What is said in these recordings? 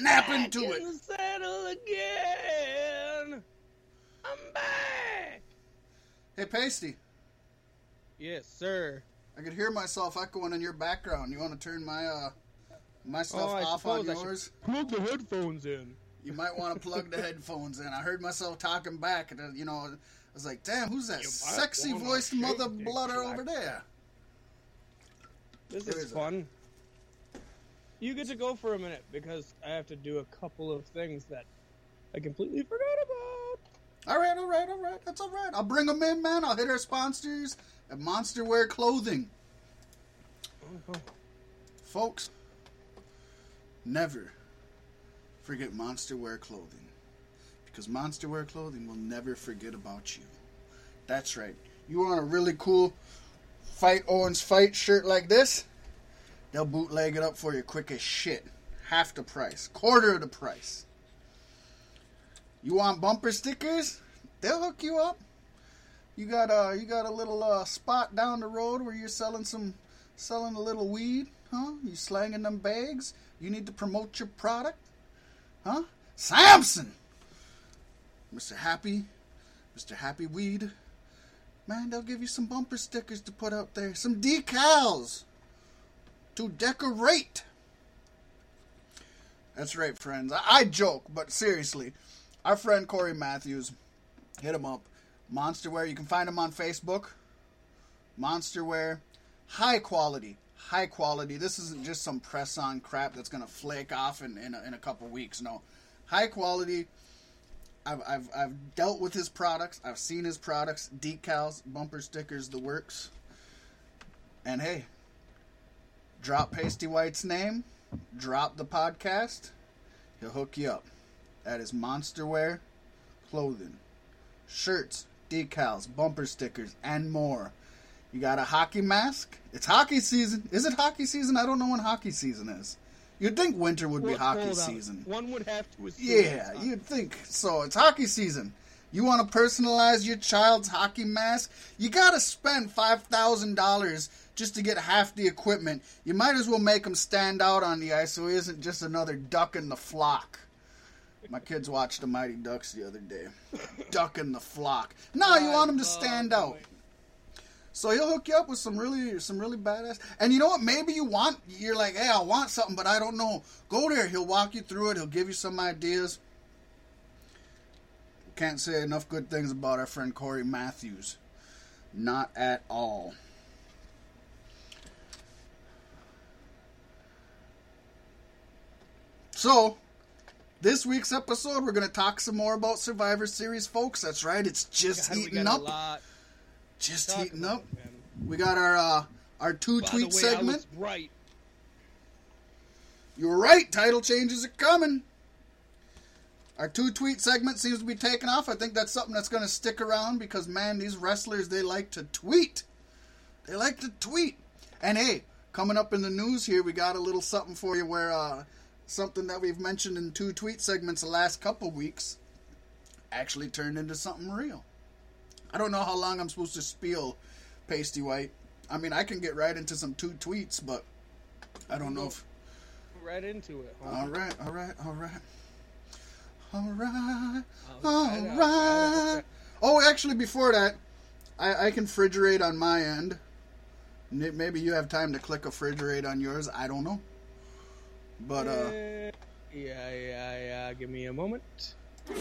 snap into back it. the saddle again. I'm back. Hey, Pasty, Yes, sir. I could hear myself echoing in your background. You want to turn my uh my stuff Oh, off on suppose I should- yours? Plug the headphones in. You might want to plug the headphones in. I heard myself talking back, and uh, you know, I was like, "Damn, who's that sexy voiced mother it, over there?" This is is it? You get to go for a minute because I have to do a couple of things that I completely forgot about. All right, all right, all right. That's all right. I'll bring them in, man. I'll hit our sponsors at Monster Wear Clothing, Oh, folks. Never forget Monster Wear Clothing, because Monster Wear Clothing will never forget about you. That's right. You want a really cool Fight Owens Fight shirt like this? They'll bootleg it up for you quick as shit. Half the price, quarter of the price. You want bumper stickers? They'll hook you up. You got a you got a little uh, spot down the road where you're selling some selling a little weed, huh? You slanging them bags? You need to promote your product, huh? Samson, Mr. Happy, Mr. Happy Weed. Man, they'll give you some bumper stickers to put out there, some decals to decorate. That's right, friends. I, I joke, but seriously, our friend Corey Matthews, hit him up. Monsterwear, you can find him on Facebook. Monsterwear, high quality, high quality. This isn't just some press on crap that's gonna flake off in in a, in a couple weeks. No, high quality. I've, I've I've dealt with his products. I've seen his products, decals, bumper stickers, the works. And hey, drop Pasty White's name, drop the podcast, he'll hook you up. That is Monsterwear clothing, shirts, decals, bumper stickers, and more. You got a hockey mask. It's hockey season. Is it hockey season? I don't know when hockey season is. You'd think winter would be hockey season. One would have to. Yeah, you'd think so. It's hockey season. You want to personalize your child's hockey mask? You got to spend five thousand dollars just to get half the equipment. You might as well make him stand out on the ice so he isn't just another duck in the flock. My kids watched the Mighty Ducks the other day. Duck in the flock. No, you want him to oh, stand out. So he'll hook you up with some really, some really badass. And you know what? Maybe you want, you're like, hey, I want something, but I don't know. Go there. He'll walk you through it. He'll give you some ideas. Can't say enough good things about our friend Corey Matthews. Not at all. So, this week's episode, we're going to talk some more about Survivor Series, folks. That's right. It's just God, heating up. Just heating up. man. We got our uh, our two By tweet way, segment. Right. You were right. Title changes are coming. Our two tweet segment seems to be taking off. I think that's something that's going to stick around because man, these wrestlers they like to tweet. They like to tweet. And hey, coming up in the news here, we got a little something for you where uh, something that we've mentioned in two tweet segments the last couple weeks actually turned into something real. I don't know how long I'm supposed to spiel Pasty White. I mean, I can get right into some two tweets, but I don't know if. Right into it. All right, all right, all right. All right, All right, all right, all right. right. Oh, actually, before that, I, I can refrigerate on my end. Maybe you have time to click a refrigerate on yours. I don't know. But, uh, yeah, yeah, yeah. Give me a moment.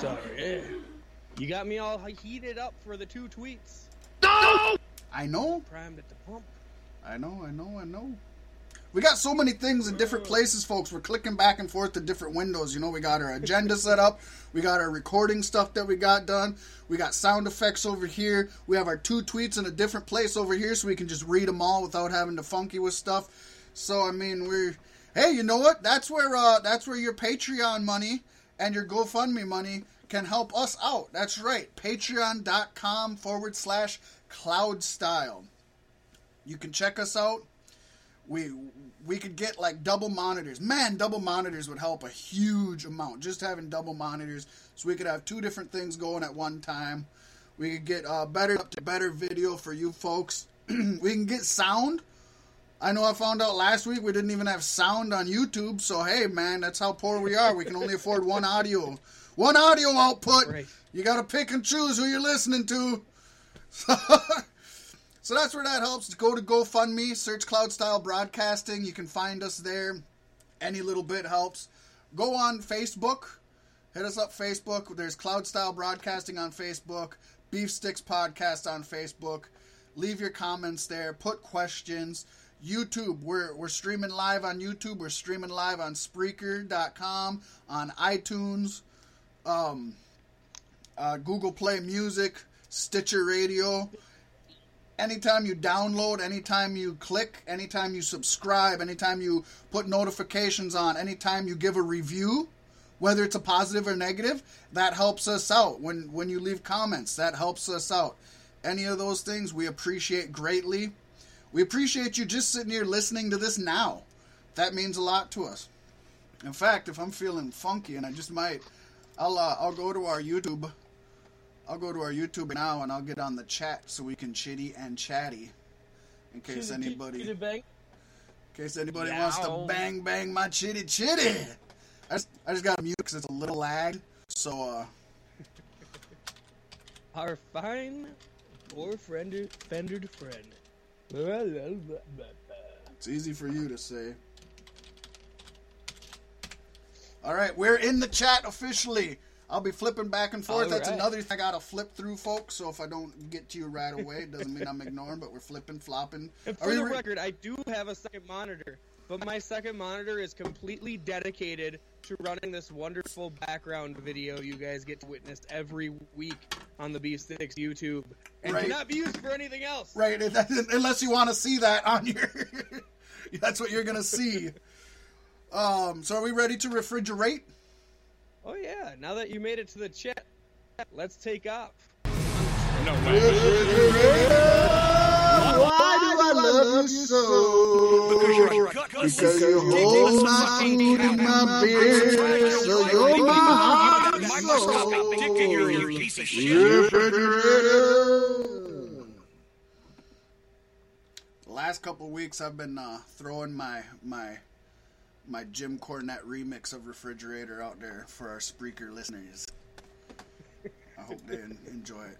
Sorry. You got me all heated up for the two tweets. No, I know, Primed at the pump. I know, I know, I know. We got so many things in different places, folks. We're clicking back and forth to different windows. You know, we got our agenda set up. We got our recording stuff that we got done. We got sound effects over here. We have our two tweets in a different place over here so we can just read them all without having to funky with stuff. So, I mean, we're. Hey, you know what? That's where uh, that's where your Patreon money and your GoFundMe money can help us out. That's right. Patreon.com forward slash cloud style. You can check us out we we could get like double monitors. Man, double monitors would help a huge amount. Just having double monitors, so we could have two different things going at one time. We could get uh, better up to better video for you folks. we can get sound I know I found out last week we didn't even have sound on YouTube, so hey, man, that's how poor we are. We can only afford one audio, one audio output. Right. You got to pick and choose who you're listening to. So, so that's where that helps. Go to GoFundMe, search Cloud Style Broadcasting. You can find us there. Any little bit helps. Go on Facebook. Hit us up Facebook. There's Cloud Style Broadcasting on Facebook. Beef Sticks Podcast on Facebook. Leave your comments there. Put questions. YouTube. We're we're streaming live on YouTube. We're streaming live on Spreaker.com, on iTunes, um, uh, Google Play Music, Stitcher Radio. Anytime you download, anytime you click, anytime you subscribe, anytime you put notifications on, anytime you give a review, whether it's a positive or negative, that helps us out. When when you leave comments, that helps us out. Any of those things we appreciate greatly. We appreciate you just sitting here listening to this now. That means a lot to us. In fact, if I'm feeling funky, and I just might, I'll uh, I'll go to our YouTube. I'll go to our YouTube now, and I'll get on the chat so we can chitty and chatty. In case anybody, in Bang. in case anybody wants to bang bang my chitty chitty. I just, I just got to mute because it's a little lagged. So uh, Our fine or friended fendered friend. It's easy for you to say. All right, we're in the chat officially. I'll be flipping back and forth. All That's right. another thing I gotta flip through, folks. So if I don't get to you right away, it doesn't mean I'm ignoring, but we're flipping, flopping. And for we the re- record, I do have a second monitor, but my second monitor is completely dedicated to running this wonderful background video you guys get to witness every week on the Beef Sticks YouTube, and Right. cannot be used for anything else. right, unless you want to see that on your. That's what you're gonna see. Um, so are we ready to refrigerate? Oh yeah! Now that you made it to the chat, let's take off. No way. Why do I love you so? Because you're a Because you hold my food in my beer, so you're my heart and Microscopic dick in your ear, soul. piece of shit. Refrigerator. The last couple weeks, I've been uh, throwing my my my Jim Cornette remix of Refrigerator out there for our Spreaker listeners. I hope they enjoy it.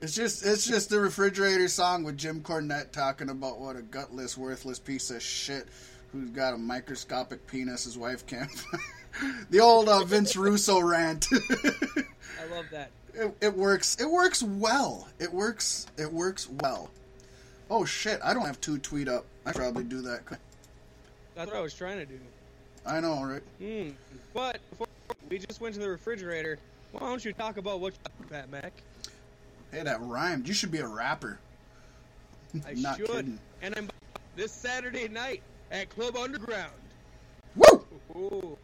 It's just it's just the Refrigerator song with Jim Cornette talking about what a gutless, worthless piece of shit who's got a microscopic penis his wife can't. the old uh, Vince Russo rant. I love that. it, it works. It works well. It works. It works well. Oh shit! I don't have two tweet up. I probably do that. That's what I was trying to do. I know, right? Hmm. But before we just went to the refrigerator, why don't you talk about what you Pat Mac? Hey, that rhymed. You should be a rapper. I Not should. kidding. And I'm this Saturday night at Club Underground. Woo! Ooh.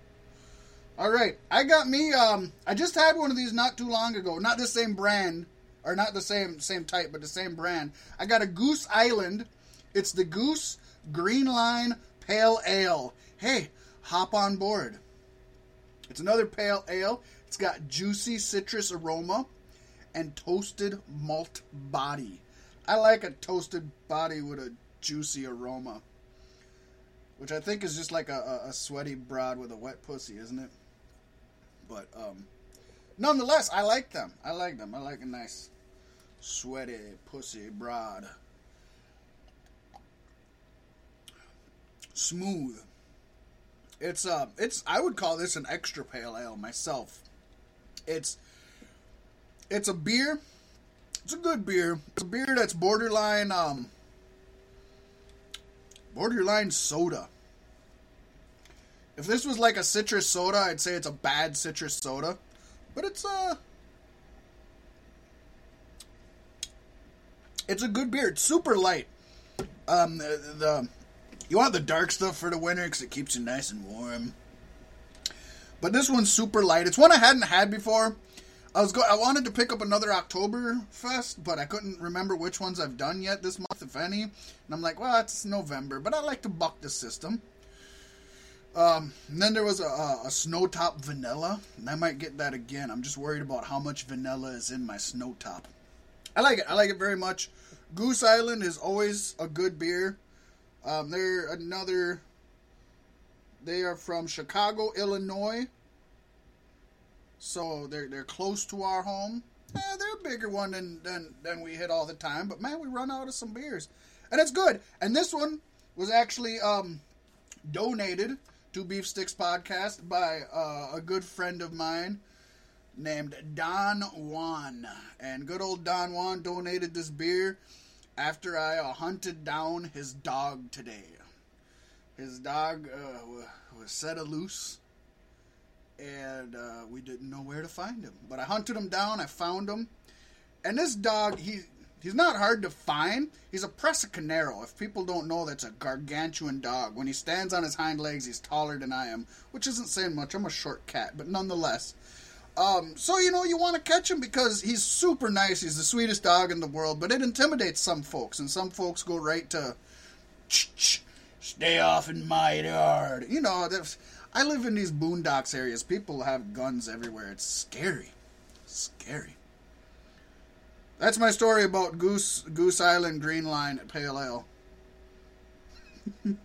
All right, I got me. Um, I just had one of these not too long ago. Not the same brand, or not the same same type, but the same brand. I got a Goose Island. It's the Goose Green Line Pale Ale. Hey, hop on board. It's another pale ale. It's got juicy citrus aroma and toasted malt body. I like a toasted body with a juicy aroma. Which I think is just like a, a, sweaty broad with a wet pussy, isn't it? But um, nonetheless, I like them. I like them. I like a nice sweaty pussy broad. Smooth. It's uh, it's I would call this an extra pale ale myself. It's it's a beer. It's a good beer. It's a beer that's borderline um borderline soda. If this was like a citrus soda, I'd say it's a bad citrus soda. But it's uh It's a good beer. It's super light. Um the, the you want the dark stuff for the winter cuz it keeps you nice and warm. But this one's super light. It's one I hadn't had before. I was go I wanted to pick up another Oktoberfest, but I couldn't remember which ones I've done yet this month, if any. And I'm like, well, it's November, but I like to buck the system. Um, then there was a, a, a snow top vanilla, and I might get that again. I'm just worried about how much vanilla is in my snow top. I like it. I like it very much. Goose Island is always a good beer. Um, they're another. They are from Chicago, Illinois. So they're they're close to our home. Eh, they're a bigger one than, than than we hit all the time. But man, we run out of some beers, and it's good. And this one was actually um, donated to Beef Sticks Podcast by uh, a good friend of mine named Don Juan. And good old Don Juan donated this beer after I uh, hunted down his dog today. His dog uh, was set a loose, and uh, we didn't know where to find him. But I hunted him down. I found him, and this dog he he's not hard to find. He's a Presa Canario. If people don't know, that's a gargantuan dog. When he stands on his hind legs, he's taller than I am, which isn't saying much. I'm a short cat, but nonetheless. Um, so you know you want to catch him because he's super nice. He's the sweetest dog in the world, but it intimidates some folks, and some folks go right to, "Ch, ch, stay off in my yard. You know, there's- I live in these boondocks areas. People have guns everywhere. It's scary, scary. That's my story about Goose Goose Island Green Line at Pale Ale.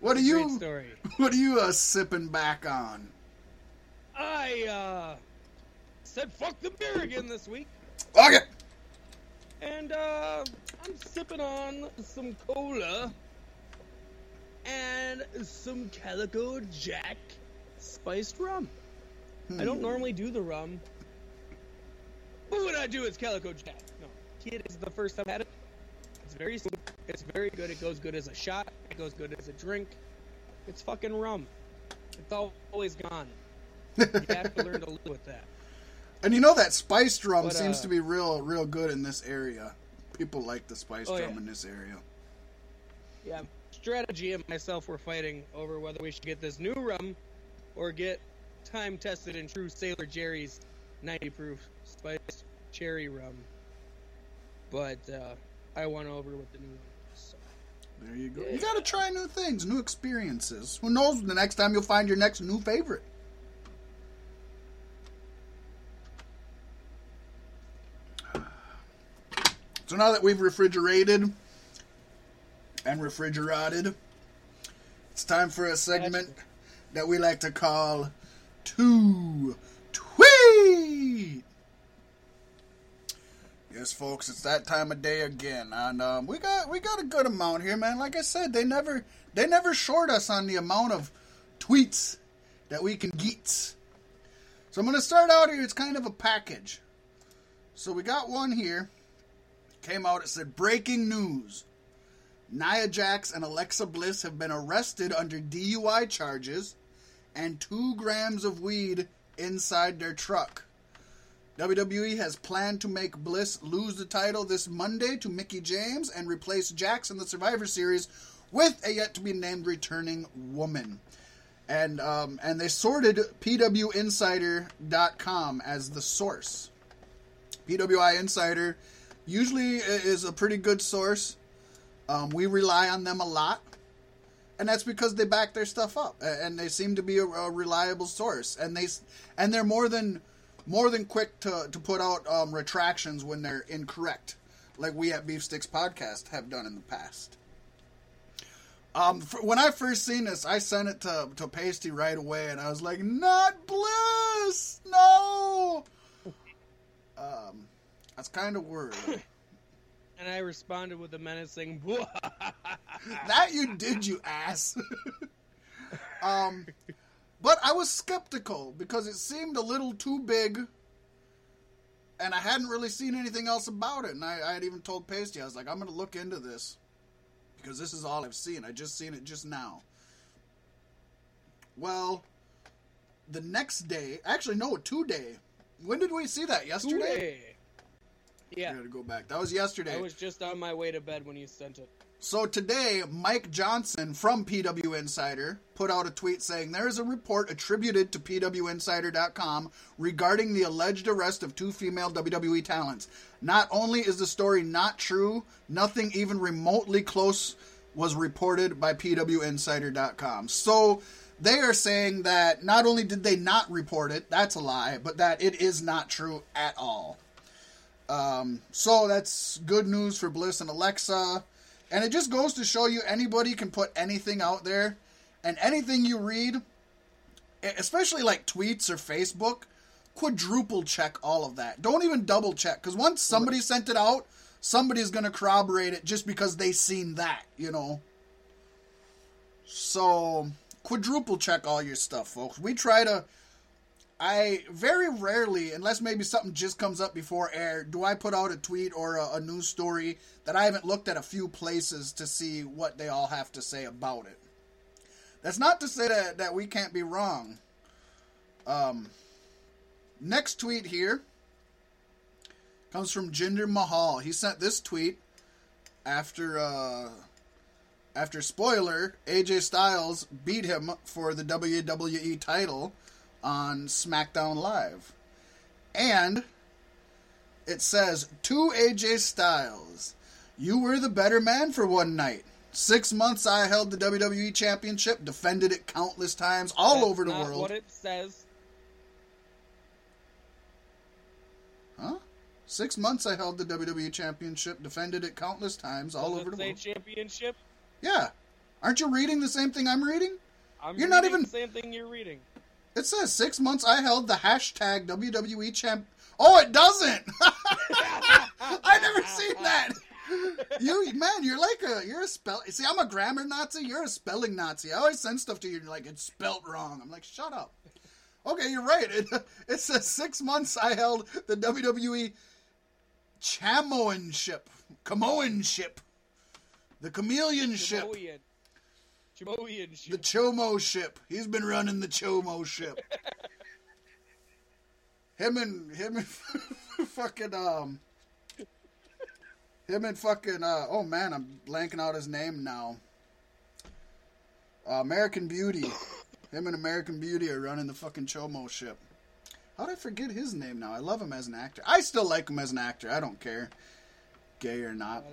what are you? story. What are you uh, sipping back on? I uh said fuck the beer again this week, Okay. and uh I'm sipping on some cola and some Calico Jack spiced rum. I don't normally do the rum, but when I do, it's Calico Jack. No, kid is the first time I had it. It's very smooth. It's very good. It goes good as a shot. It goes good as a drink. It's fucking rum. It's al- always gone. You have to learn to live with that. And you know that spiced rum But, seems uh, to be real, real good in this area. People like the spiced Oh, rum yeah. in this area. Yeah, strategy and myself were fighting over whether we should get this new rum or get time tested and true Sailor Jerry's 90 proof spiced cherry rum. But uh, I won over with the new one. So. There you go. You got to try new things, new experiences. Who knows? The next time you'll find your next new favorite. So now that we've refrigerated and refrigerated, it's time for a segment that we like to call Two Tweet. Yes, folks, it's that time of day again, and um, we got we got a good amount here, man. Like I said, they never they never short us on the amount of tweets that we can get. So I'm gonna start out here. It's kind of a package. So we got one here. Came out. It said breaking news: Nia Jax and Alexa Bliss have been arrested under DUI charges and two grams of weed inside their truck. WWE has planned to make Bliss lose the title this Monday to Mickie James and replace Jax in the Survivor Series with a yet to be named returning woman. And um, and they sorted PWInsider.com as the source. PWI Insider usually is a pretty good source. Um, we rely on them a lot, and that's because they back their stuff up, and they seem to be a, a reliable source. And they and they're more than more than quick to to put out um, retractions when they're incorrect, like we at Beef Sticks Podcast have done in the past. Um, f when I first seen this, I sent it to to Pasty right away, and I was like, "Not Bliss, no." Um, that's kind of worried. And I responded with a menacing, that you did, you ass. um, but I was skeptical because it seemed a little too big, and I hadn't really seen anything else about it. And I, I had even told Pasty, I was like, I'm going to look into this because this is all I've seen. I just seen it just now. Well, the next day, actually, no, two day. When did we see that? Yesterday. Today. Yeah, I gotta go back. That was yesterday. I was just on my way to bed when you sent it. So today, Mike Johnson from PW Insider put out a tweet saying there is a report attributed to PWInsider.com regarding the alleged arrest of two female WWE talents. Not only is the story not true, nothing even remotely close was reported by PWInsider.com. So they are saying that not only did they not report it, that's a lie, but that it is not true at all. Um, so that's good news for Bliss and Alexa. And it just goes to show you anybody can put anything out there, and anything you read, especially like tweets or Facebook, quadruple check all of that. Don't even double check because once somebody sent it out, somebody's gonna corroborate it just because they seen that, you know. So quadruple check all your stuff, folks. We try to. I very rarely, unless maybe something just comes up before air, do I put out a tweet or a, a news story that I haven't looked at a few places to see what they all have to say about it. That's not to say that, that we can't be wrong. Um, next tweet here comes from Jinder Mahal. He sent this tweet after uh, after spoiler AJ Styles beat him for the WWE title on SmackDown Live. And it says to AJ Styles, "You were the better man for one night. 6 months I held the WWE championship, defended it countless times all That's over the world." What it says. Huh? Six months I held the WWE Championship, defended it countless times all Does over the world. championship? Yeah. Aren't you reading the same thing I'm reading? I'm You're not even- the same thing you're reading. It says six months I held the hashtag WWE Champ. Oh, it doesn't. I never seen that. You man, you're like a you're a spell. See, I'm a grammar Nazi. You're a spelling Nazi. I always send stuff to you. and You're like it's spelt wrong. I'm like, shut up. Okay, you're right. It, it says six months I held the WWE Chamoanship, Camoanship, the Chameleon ship. Chamoian. Chamoian The. Chomo ship. He's been running the Chomo ship. him and him and fucking um him and fucking uh oh man, I'm blanking out his name now. Uh, American Beauty. Him and American Beauty are running the fucking Chomo ship. How would I forget his name now? I love him as an actor. I still like him as an actor. I don't care. Gay or not.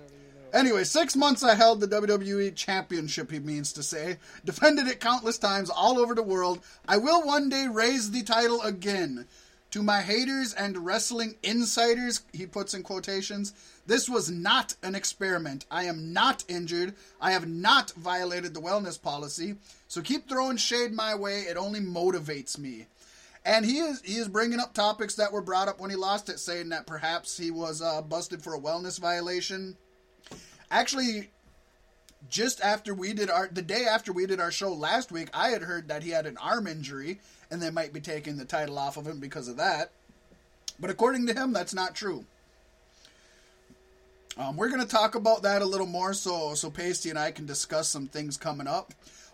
Anyway, six months I held the WWE Championship, he means to say. Defended it countless times all over the world. I will one day raise the title again. To my haters and wrestling insiders, he puts in quotations, this was not an experiment. I am not injured. I have not violated the wellness policy. So keep throwing shade my way. It only motivates me. And he is he is bringing up topics that were brought up when he lost it, saying that perhaps he was uh, busted for a wellness violation actually just after we did our the day after we did our show last week i had heard that he had an arm injury and they might be taking the title off of him because of that. But according to him that's not true. Um, we're going to talk about that a little more so so pasty and i can discuss some things coming up.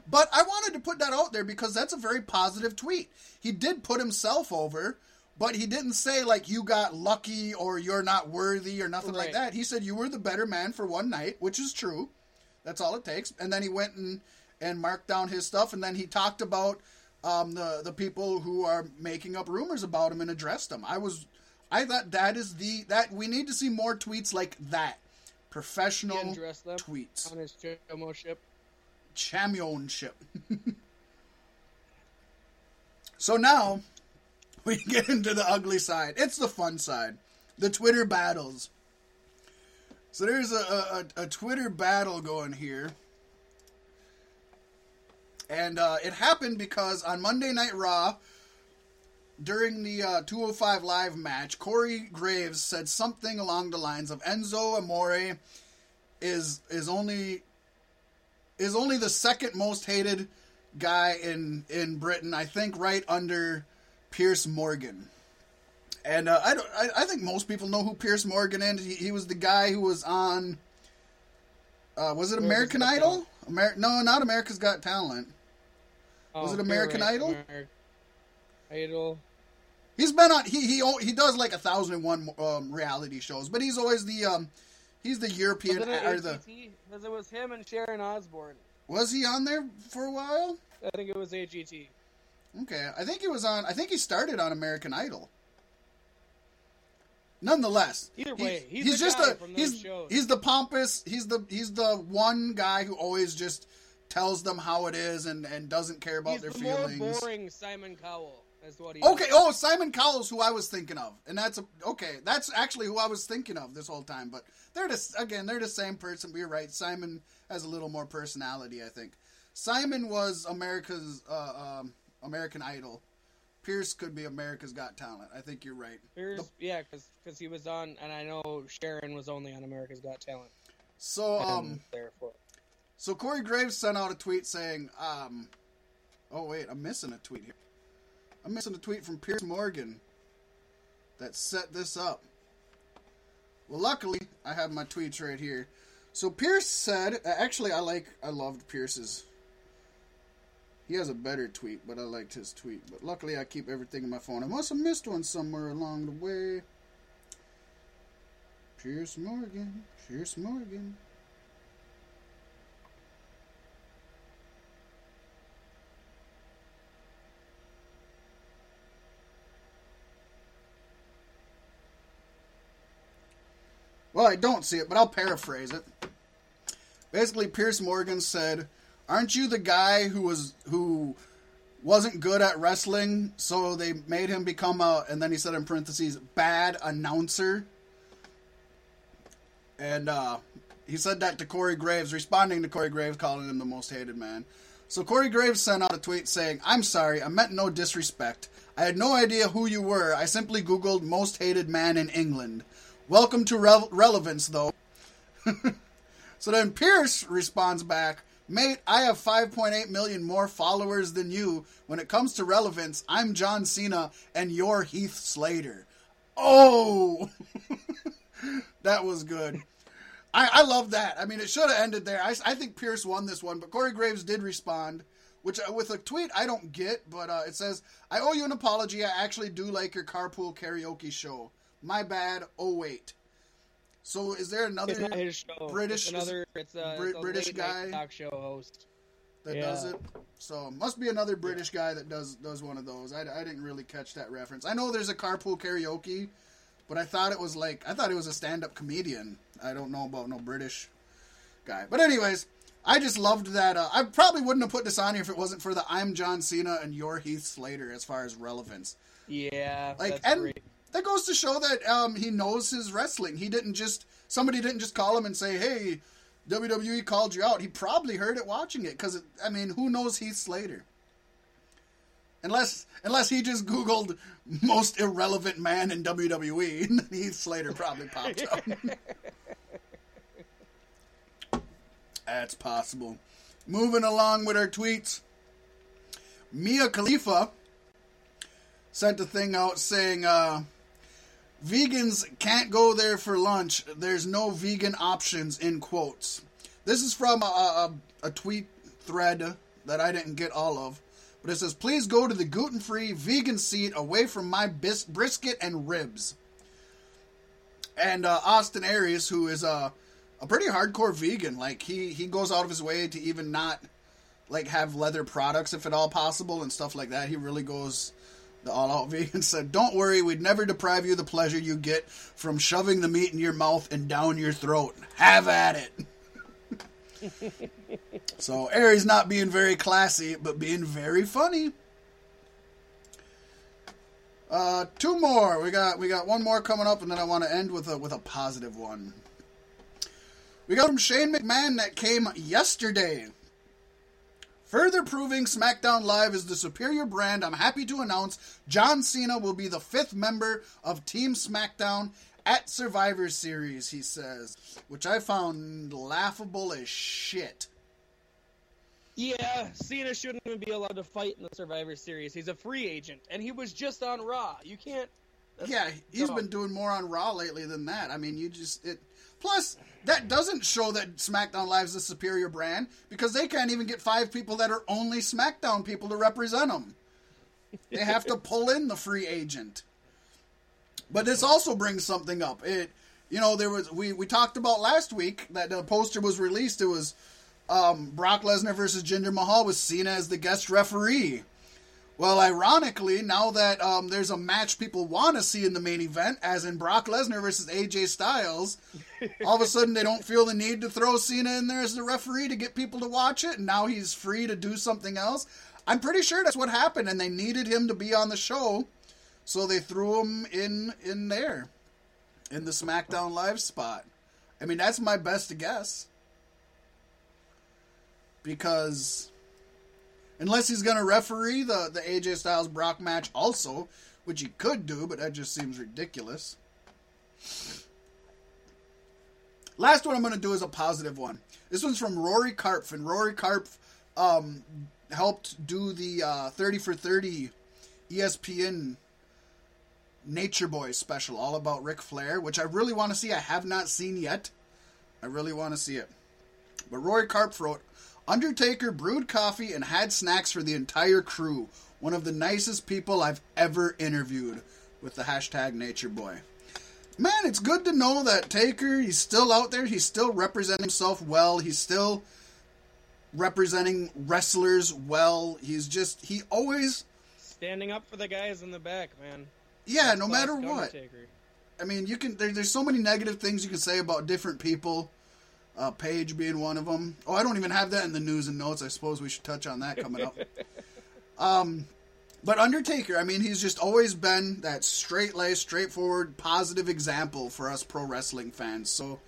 But i wanted to put that out there because that's a very positive tweet. He did put himself over but he didn't say like you got lucky or you're not worthy or nothing like that he said you were the better man for one night which is true that's all it takes. And then he went and and marked down his stuff, and then he talked about um, the the people who are making up rumors about him and addressed them. I was, I thought that is the that we need to see more tweets like that, professional He undressed them tweets, on his Chomo ship. championship. so now we get into the ugly side. It's the fun side, the Twitter battles. So there's a, a, a Twitter battle going here. And uh, it happened because on Monday Night Raw, during the uh, 205 Live match, Corey Graves said something along the lines of Enzo Amore is is only is only the second most hated guy in in Britain. I think right under Piers Morgan. And uh, I don't. I, I think most people know who Piers Morgan is. He, he was the guy who was on. Uh, was it American Idol? Amer- no, not America's Got Talent. Was Oh, it American right, Idol? Idol. He's been on. He he he does like a thousand and one um, reality shows, but he's always the um. He's the European Was it or the. Because it was him and Sharon Osbourne. Was he on there for a while? I think it was AGT. Okay, I think he was on. I think he started on American Idol. Nonetheless, Either he- way, he's the just a from those he's shows. he's the pompous. He's the he's the one guy who always just tells them how it is and and doesn't care about He's their the feelings. more boring Simon Cowell. What he. Okay, oh Simon Cowell's who I was thinking of, and that's a, okay. That's actually who I was thinking of this whole time. But they're just again, they're the same person. But you're right. Simon has a little more personality, I think. Simon was America's uh, um, American Idol. Piers could be America's Got Talent. I think you're right. Here's, yeah, because he was on, and I know Sharon was only on America's Got Talent. So um, therefore, so Corey Graves sent out a tweet saying, um, oh wait, I'm missing a tweet here. I'm missing a tweet from Piers Morgan that set this up. Well, luckily, I have my tweets right here. So Piers said, actually, I like, I loved Piers's. He has a better tweet, but I liked his tweet. But luckily, I keep everything in my phone. I must have missed one somewhere along the way. Piers Morgan, Piers Morgan. Well, I don't see it, but I'll paraphrase it. Basically, Piers Morgan said, "Aren't you the guy who was who wasn't good at wrestling, so they made him become a?" And then he said in parentheses, "bad announcer." And uh, he said that to Corey Graves, responding to Corey Graves, calling him the most hated man. So Corey Graves sent out a tweet saying, "I'm sorry, I meant no disrespect. I had no idea who you were. I simply Googled most hated man in England." Welcome to Re- relevance, though. so then Piers responds back, Mate, I have 5.8 million more followers than you. When it comes to relevance, I'm John Cena and you're Heath Slater. Oh! that was good. I, I love that. I mean, it should have ended there. I, I think Piers won this one, but Corey Graves did respond, which uh, with a tweet I don't get, but uh, it says, I owe you an apology. I actually do like your carpool karaoke show. My bad. Oh wait. So is there another it's not his show. British- it's another. It's a, Brit- it's a British guy? talk show host. that Yeah. does it? So must be another British guy that does does one of those. I, I didn't really catch that reference. I know there's a carpool karaoke, but I thought it was like I thought it was a stand up comedian. I don't know about no British guy. But anyways, I just loved that. Uh, I probably wouldn't have put this on here if it wasn't for the I'm John Cena and you're Heath Slater as far as relevance. Yeah, Like that's and great. That goes to show that um, he knows his wrestling. He didn't just somebody didn't just call him and say, "Hey, WWE called you out." He probably heard it watching it because I mean, who knows Heath Slater? Unless unless he just Googled most irrelevant man in WWE, and Heath Slater probably popped up. That's possible. Moving along with our tweets. Mia Khalifa sent a thing out saying, uh, vegans can't go there for lunch. There's no vegan options, in quotes. This is from a, a, a tweet thread that I didn't get all of. But it says, please go to the gluten free vegan seat away from my bis- brisket and ribs. And uh, Austin Aries, who is a, a pretty hardcore vegan, like he, he goes out of his way to even not like have leather products if at all possible and stuff like that. He really goes the all out vegan said, Don't worry, we'd never deprive you the pleasure you get from shoving the meat in your mouth and down your throat. Have at it. so Aries not being very classy, but being very funny. Uh, two more. We got we got one more coming up, and then I want to end with a with a positive one. We got from Shane McMahon that came yesterday. Further proving SmackDown Live is the superior brand, I'm happy to announce John Cena will be the fifth member of Team SmackDown at Survivor Series, he says, which I found laughable as shit. Yeah, Cena shouldn't even be allowed to fight in the Survivor Series. He's a free agent, and he was just on Raw. You can't. Yeah, he's dumb. been doing more on Raw lately than that. I mean, you just it. Plus, that doesn't show that SmackDown Live is a superior brand because they can't even get five people that are only SmackDown people to represent them. They have to pull in the free agent. But this also brings something up. It, you know, there was we we talked about last week that the poster was released. It was um, Brock Lesnar versus Jinder Mahal with Cena as the guest referee. Well, ironically, now that um, there's a match people want to see in the main event, as in Brock Lesnar versus AJ Styles, all of a sudden they don't feel the need to throw Cena in there as the referee to get people to watch it, and now he's free to do something else. I'm pretty sure that's what happened, and they needed him to be on the show, so they threw him in in there, in the SmackDown Live spot. I mean, that's my best guess. Because unless he's going to referee the the AJ Styles Brock match also, which he could do, but that just seems ridiculous. Last one I'm going to do is a positive one. This one's from Rory Karpf, and Rory Karpf um, helped do the uh, 30 for 30 ESPN Nature Boy special, all about Ric Flair, which I really want to see. I have not seen yet. I really want to see it. But Rory Karpf wrote, Undertaker brewed coffee and had snacks for the entire crew. One of the nicest people I've ever interviewed with the hashtag Nature Boy. Man, it's good to know that Taker, he's still out there. He's still representing himself well. He's still representing wrestlers well. He's just, he always, Standing up for the guys in the back, man. yeah, no matter what. Undertaker. I mean, you can. There, there's so many negative things you can say about different people. Uh, Paige being one of them. Oh, I don't even have that in the news and notes. I suppose we should touch on that coming up. um, but Undertaker, I mean, he's just always been that straight laced, straightforward, positive example for us pro wrestling fans. So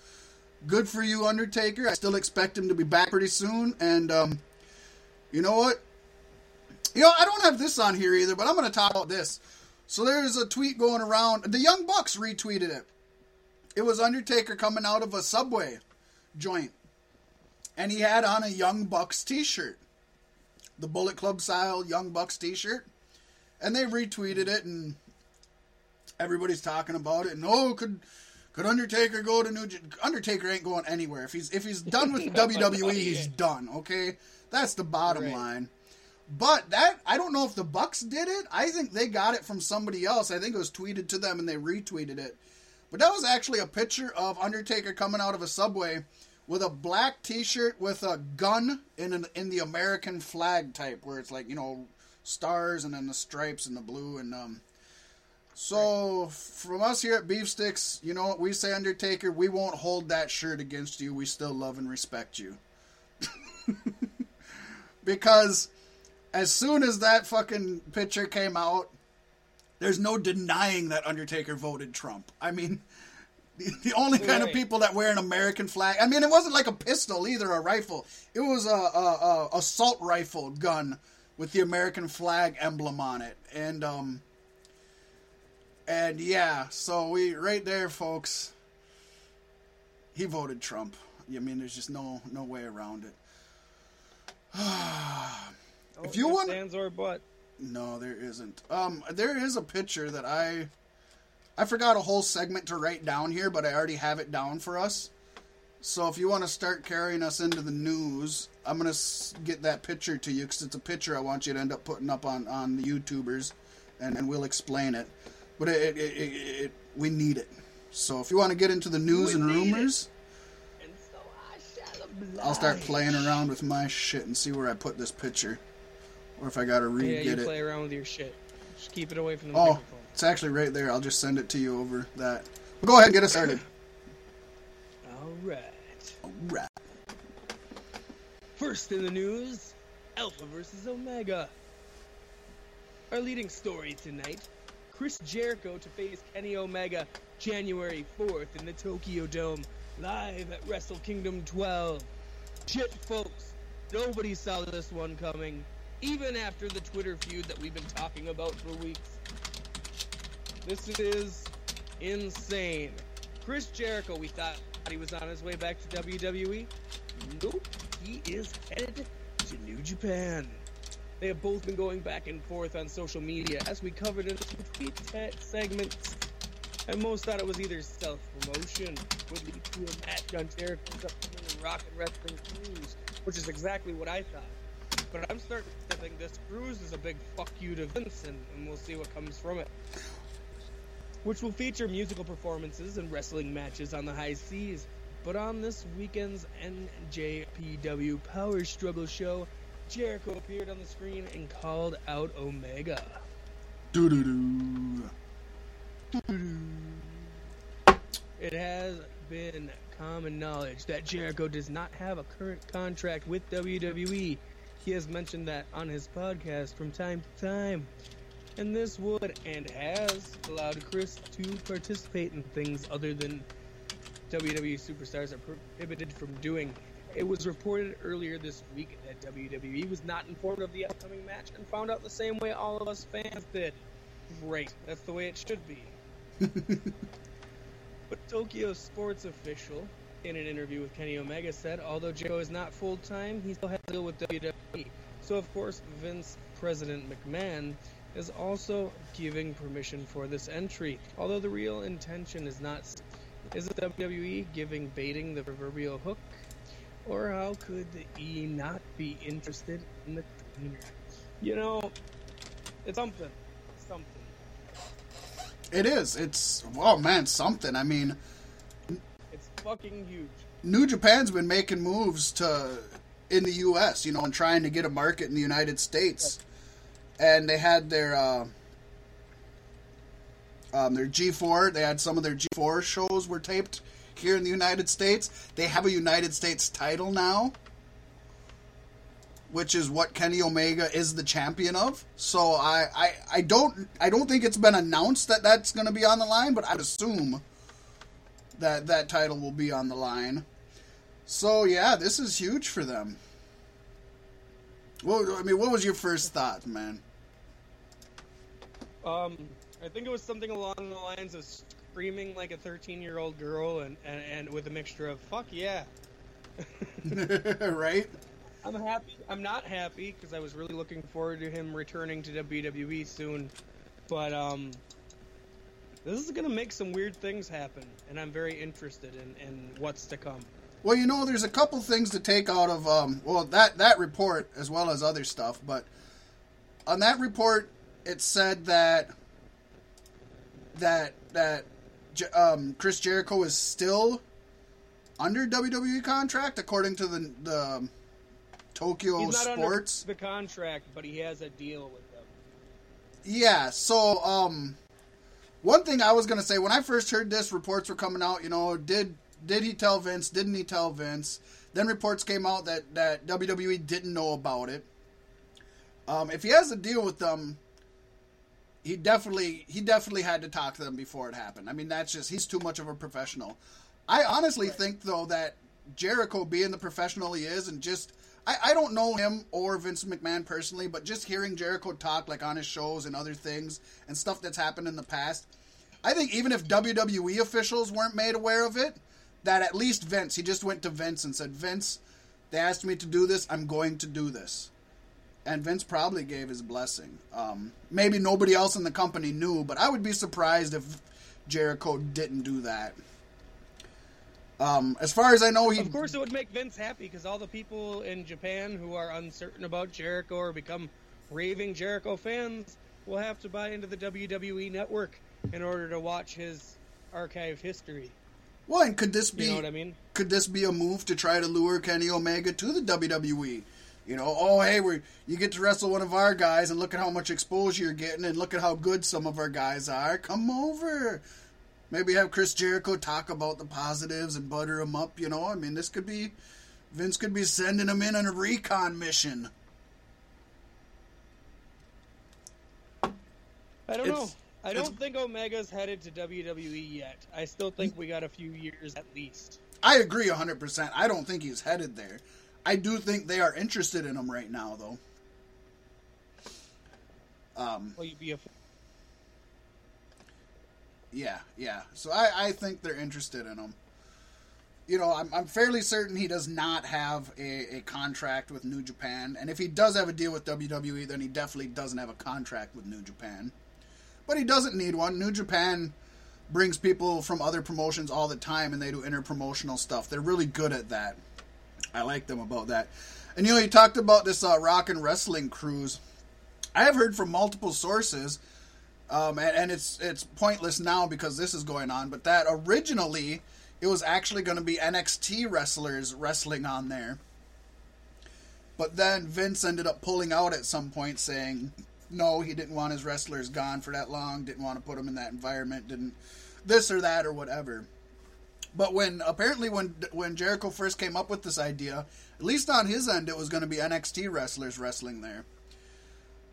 good for you, Undertaker. I still expect him to be back pretty soon. And um, you know what? You know, I don't have this on here either, but I'm going to talk about this. So there's a tweet going around. The Young Bucks retweeted it. It was Undertaker coming out of a Subway joint. And he had on a Young Bucks t shirt. The Bullet Club style Young Bucks t shirt. And they retweeted it and everybody's talking about it. And oh, could could Undertaker go to New J- Undertaker ain't going anywhere. If he's if he's done with WWE, he's done, okay? That's the bottom Right. line. But that I don't know if the Bucks did it. I think they got it from somebody else. I think it was tweeted to them and they retweeted it. But that was actually a picture of Undertaker coming out of a subway with a black T-shirt with a gun in an, in the American flag type, where it's like you know stars and then the stripes and the blue and um. So from us here at Beefsticks, you know what we say, Undertaker. We won't hold that shirt against you. We still love and respect you. because as soon as that fucking picture came out, there's no denying that Undertaker voted Trump. I mean, the, the only kind of people that wear an American flag. I mean, it wasn't like a pistol either, a rifle. It was a, a, a assault rifle gun with the American flag emblem on it, and um, and yeah. So we right there, folks. He voted Trump. I mean, there's just no no way around it. Oh, If you want- ands, or but No, there isn't. Um, there is a picture that I, I forgot a whole segment to write down here, but I already have it down for us. So if you want to start carrying us into the news, I'm gonna s- get that picture to you because it's a picture I want you to end up putting up on on the YouTubers, and, and we'll explain it. But it, it, it, it, we need it. So if you want to get into the news and rumors, and so shall I'll start playing around with my shit and see where I put this picture, or if I gotta re Yeah, get you it. play around with your shit. Just keep it away from the Oh, microphone. it's actually right there. I'll just send it to you over that. But go ahead and get us started. All right. Right. First in the news, Alpha versus Omega. Our leading story tonight: Chris Jericho to face Kenny Omega January 4th in the Tokyo Dome, live at Wrestle Kingdom 12. Shit, folks, nobody saw this one coming, even after the Twitter feud that we've been talking about for weeks. This is insane. Chris Jericho, we thought he was on his way back to WWE. Nope, he is headed to New Japan. They have both been going back and forth on social media, as we covered in two tweet segments. And most thought it was either self promotion would lead to a match on Jericho's upcoming Rock and Wrestling Cruise, which is exactly what I thought. But I'm starting to think this cruise is a big fuck you to Vince, and, we'll see what comes from it. Which will feature musical performances and wrestling matches on the high seas. But on this weekend's NJPW Power Struggle show, Jericho appeared on the screen and called out Omega. Doo doo doo. It has been common knowledge that Jericho does not have a current contract with WWE. He has mentioned that on his podcast from time to time. And this would and has allowed Chris to participate in things other than WWE superstars are prohibited from doing. It was reported earlier this week that WWE was not informed of the upcoming match and found out the same way all of us fans did. Great, that's the way it should be. but Tokyo Sports official, in an interview with Kenny Omega, said although Jericho is not full time, he still has to deal with WWE. So of course, Vince President McMahon is also giving permission for this entry. Although the real intention is not is it WWE giving baiting the proverbial hook? Or how could the E not be interested in the? You know, it's something. Something. It is. It's oh man, something. I mean, fucking huge. New Japan's been making moves to in the U.S. You know, and trying to get a market in the United States, and they had their uh, um, their G4. They had some of their G4 shows were taped here in the United States. They have a United States title now, which is what Kenny Omega is the champion of. So I, I, I don't I don't think it's been announced that that's going to be on the line, but I'd assume that that title will be on the line. So yeah, this is huge for them. Well, I mean, what was your first thought, man? Um, I think it was something along the lines of screaming like a 13 year old girl and, and, and with a mixture of fuck yeah. right? I'm happy. I'm not happy because I was really looking forward to him returning to WWE soon. But um, this is gonna make some weird things happen, and I'm very interested in, in what's to come. Well, you know, there's a couple things to take out of um, well that that report as well as other stuff, but on that report it said that that that um, Chris Jericho is still under WWE contract according to the the um, Tokyo He's not Sports. under the contract, but he has a deal with them. Yeah, so um one thing I was gonna say when I first heard this, reports were coming out, you know, did did he tell Vince, didn't he tell Vince? Then reports came out that, that WWE didn't know about it. Um, if he has a deal with them, he definitely he definitely had to talk to them before it happened. I mean that's just he's too much of a professional. I honestly think though that Jericho being the professional he is and just I, I don't know him or Vince McMahon personally, but just hearing Jericho talk like on his shows and other things and stuff that's happened in the past, I think even if WWE officials weren't made aware of it, that at least Vince, he just went to Vince and said, Vince, they asked me to do this, I'm going to do this. And Vince probably gave his blessing. Um, maybe nobody else in the company knew, but I would be surprised if Jericho didn't do that. Um, as far as I know, he Of course, it would make Vince happy because all the people in Japan who are uncertain about Jericho or become raving Jericho fans will have to buy into the WWE network in order to watch his archive history. Well, and could this be You know what I mean? could this be a move to try to lure Kenny Omega to the WWE? You know, oh hey, we you get to wrestle one of our guys, and look at how much exposure you're getting, and look at how good some of our guys are. Come over. Maybe have Chris Jericho talk about the positives and butter him up. You know, I mean, this could be Vince could be sending him in on a recon mission. I don't It's- know. I don't think Omega's headed to WWE yet. I still think we got a few years at least. I agree 100%. I don't think he's headed there. I do think they are interested in him right now, though. Um, Will you be a Yeah, yeah. So I, I think they're interested in him. You know, I'm, I'm fairly certain he does not have a, a contract with New Japan. And if he does have a deal with WWE, then he definitely doesn't have a contract with New Japan. But he doesn't need one. New Japan brings people from other promotions all the time and they do interpromotional stuff. They're really good at that. I like them about that. And you know, you talked about this uh, rock and wrestling cruise. I have heard from multiple sources um, and, and it's it's pointless now because this is going on. But that originally it was actually going to be NXT wrestlers wrestling on there. But then Vince ended up pulling out at some point, saying no, he didn't want his wrestlers gone for that long, didn't want to put them in that environment, didn't this or that or whatever. But when apparently when when Jericho first came up with this idea, at least on his end, it was going to be NXT wrestlers wrestling there.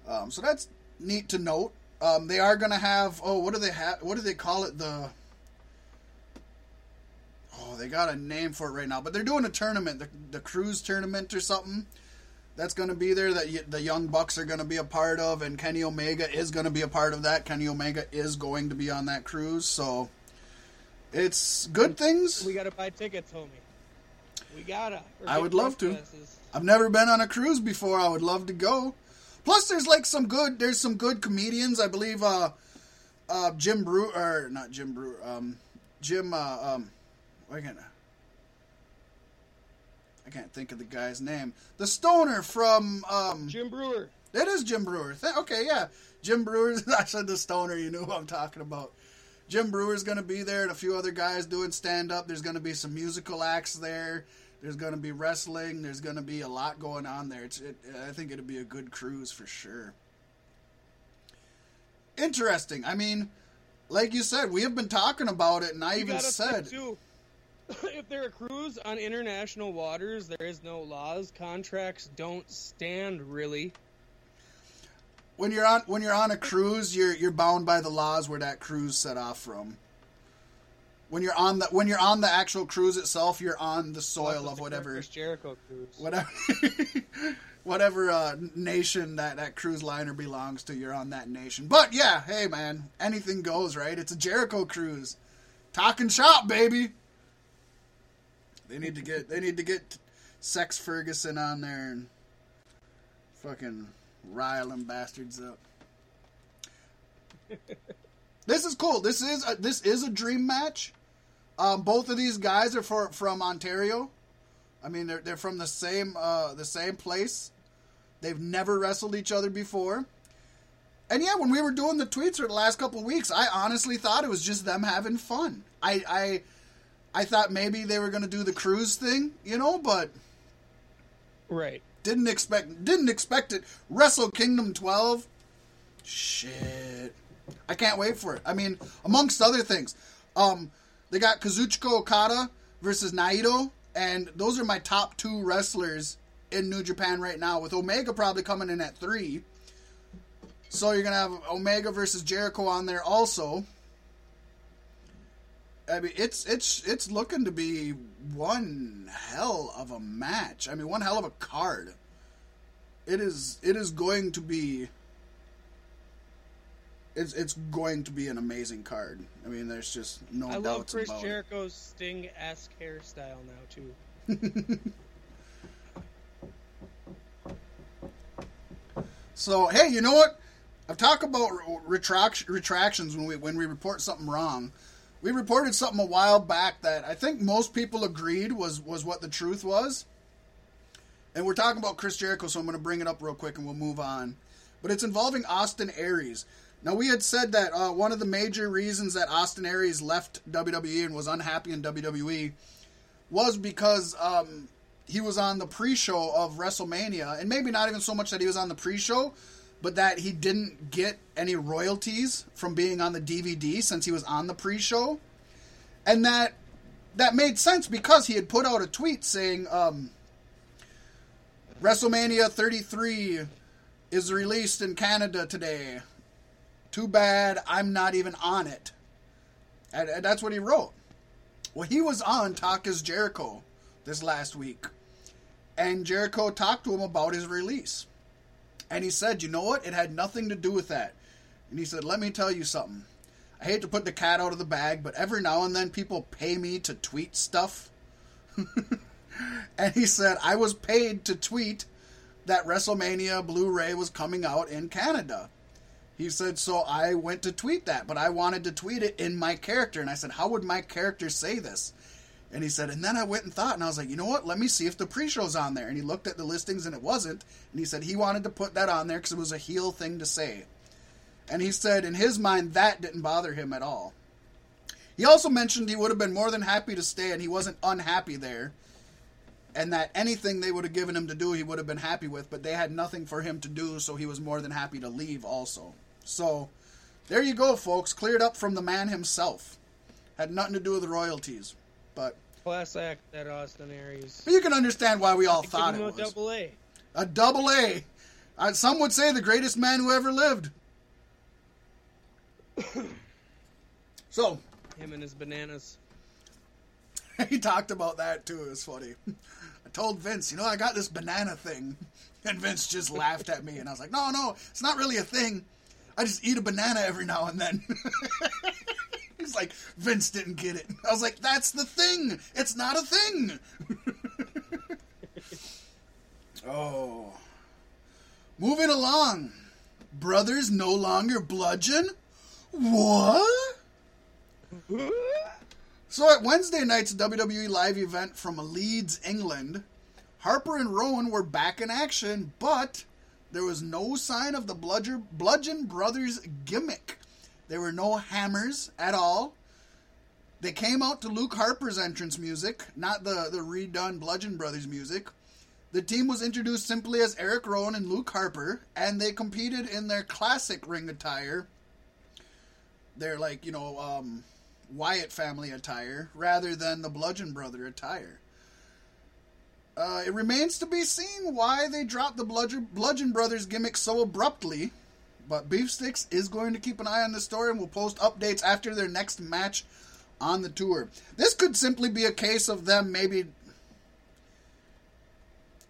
Um, so that's neat to note. Um, they are going to have oh what do they have what do they call it the oh they got a name for it right now but they're doing a tournament the, the cruise tournament or something that's going to be there that the young bucks are going to be a part of and kenny omega is going to be a part of that kenny omega is going to be on that cruise so it's good things We gotta buy tickets, homie. We gotta. I would love to. I've never been on a cruise before. I would love to go. Plus, there's like some good. There's some good comedians. I believe. Uh, uh, Jim Breuer, or not Jim Breuer. Um, Jim. Uh, um, I can't. I can't think of the guy's name. The stoner from. Um, Jim Breuer. it is Jim Breuer. Okay, yeah, Jim Breuer. I said the stoner. You knew who I'm talking about. Jim Breuer's going to be there, and a few other guys doing stand up. There's going to be some musical acts there. There's going to be wrestling. There's going to be a lot going on there. It's, it, I think it'll be a good cruise for sure. Interesting. I mean, like you said, we have been talking about it, and I You even said, too. if they're a cruise on international waters, there is no laws. Contracts don't stand really. when you're on when you're on a cruise, you're you're bound by the laws where that cruise set off from. When you're on the when you're on the actual cruise itself, you're on the soil of whatever Chris Jericho cruise. whatever whatever uh, nation that that cruise liner belongs to. You're on that nation. But yeah, hey man, anything goes, right? It's a Jericho cruise, talking shop, baby. They need to get they need to get Sex Ferguson on there and fucking rile them bastards up. this is cool. This is a, this is a dream match. Um, both of these guys are for, from Ontario. I mean, they're they're from the same uh, the same place. They've never wrestled each other before. And yeah, when we were doing the tweets for the last couple of weeks, I honestly thought it was just them having fun. I I, I thought maybe they were going to do the cruise thing, you know, but Right. didn't expect didn't expect it. Wrestle Kingdom 12. Shit. I can't wait for it. I mean, amongst other things, um, they got Kazuchika Okada versus Naito, and those are my top two wrestlers in New Japan right now, with Omega probably coming in at three. So you're gonna have Omega versus Jericho on there also. I mean, it's it's it's looking to be one hell of a match. I mean, one hell of a card. It is it is going to be. It's it's going to be an amazing card. I mean, there's just no I love Chris Jericho's Sting esque hairstyle now too. So hey, you know what? I've talked about retract, retractions when we when we report something wrong. We reported something a while back that I think most people agreed was was what the truth was. And we're talking about Chris Jericho, so I'm going to bring it up real quick and we'll move on. But it's involving Austin Aries. Now, we had said that uh, one of the major reasons that Austin Aries left WWE and was unhappy in WWE was because um, he was on the pre show of WrestleMania. And maybe not even so much that he was on the pre show, but that he didn't get any royalties from being on the DVD since he was on the pre show. And that that made sense because he had put out a tweet saying, um, WrestleMania 33 is released in Canada today. Too bad I'm not even on it. And, and that's what he wrote. Well, he was on Talk is Jericho this last week. And Jericho talked to him about his release. And he said, you know what? It had nothing to do with that. And he said, let me tell you something. I hate to put the cat out of the bag, but every now and then people pay me to tweet stuff. and he said, I was paid to tweet that WrestleMania Blu ray was coming out in Canada. He said, so I went to tweet that, but I wanted to tweet it in my character. And I said, how would my character say this? And he said, and then I went and thought, and I was like, you know what? Let me see if the pre-show's on there. And he looked at the listings, and it wasn't. And he said he wanted to put that on there because it was a heel thing to say. And he said, in his mind, that didn't bother him at all. He also mentioned he would have been more than happy to stay, and he wasn't unhappy there. And that anything they would have given him to do, he would have been happy with, but they had nothing for him to do, so he was more than happy to leave also. So, there you go, folks. Cleared up from the man himself. Had nothing to do with the royalties. But, Class act at Austin Aries. but you can understand why we all thought him it a was double A. a double A. Uh, some would say the greatest man who ever lived. so Him and his bananas. he talked about that too. It was funny. I told Vince, you know, I got this banana thing, and Vince just laughed at me, and I was like, no, no, it's not really a thing. I just eat a banana every now and then. He's like, Vince didn't get it. I was like, that's the thing. It's not a thing. oh. Moving along. Brothers no longer bludgeon? What? So at Wednesday night's WWE live event from Leeds, England, Harper and Rowan were back in action, but there was no sign of the Bludger, Bludgeon Brothers gimmick. There were no hammers at all. They came out to Luke Harper's entrance music, not the, the redone Bludgeon Brothers music. The team was introduced simply as Eric Rowan and Luke Harper, and they competed in their classic ring attire. Their, like, you know, um, Wyatt family attire rather than the Bludgeon Brother attire. Uh, it remains to be seen why they dropped the Bludgeon, Brothers gimmick so abruptly, but Beefsticks is going to keep an eye on the story and will post updates after their next match on the tour. This could simply be a case of them maybe.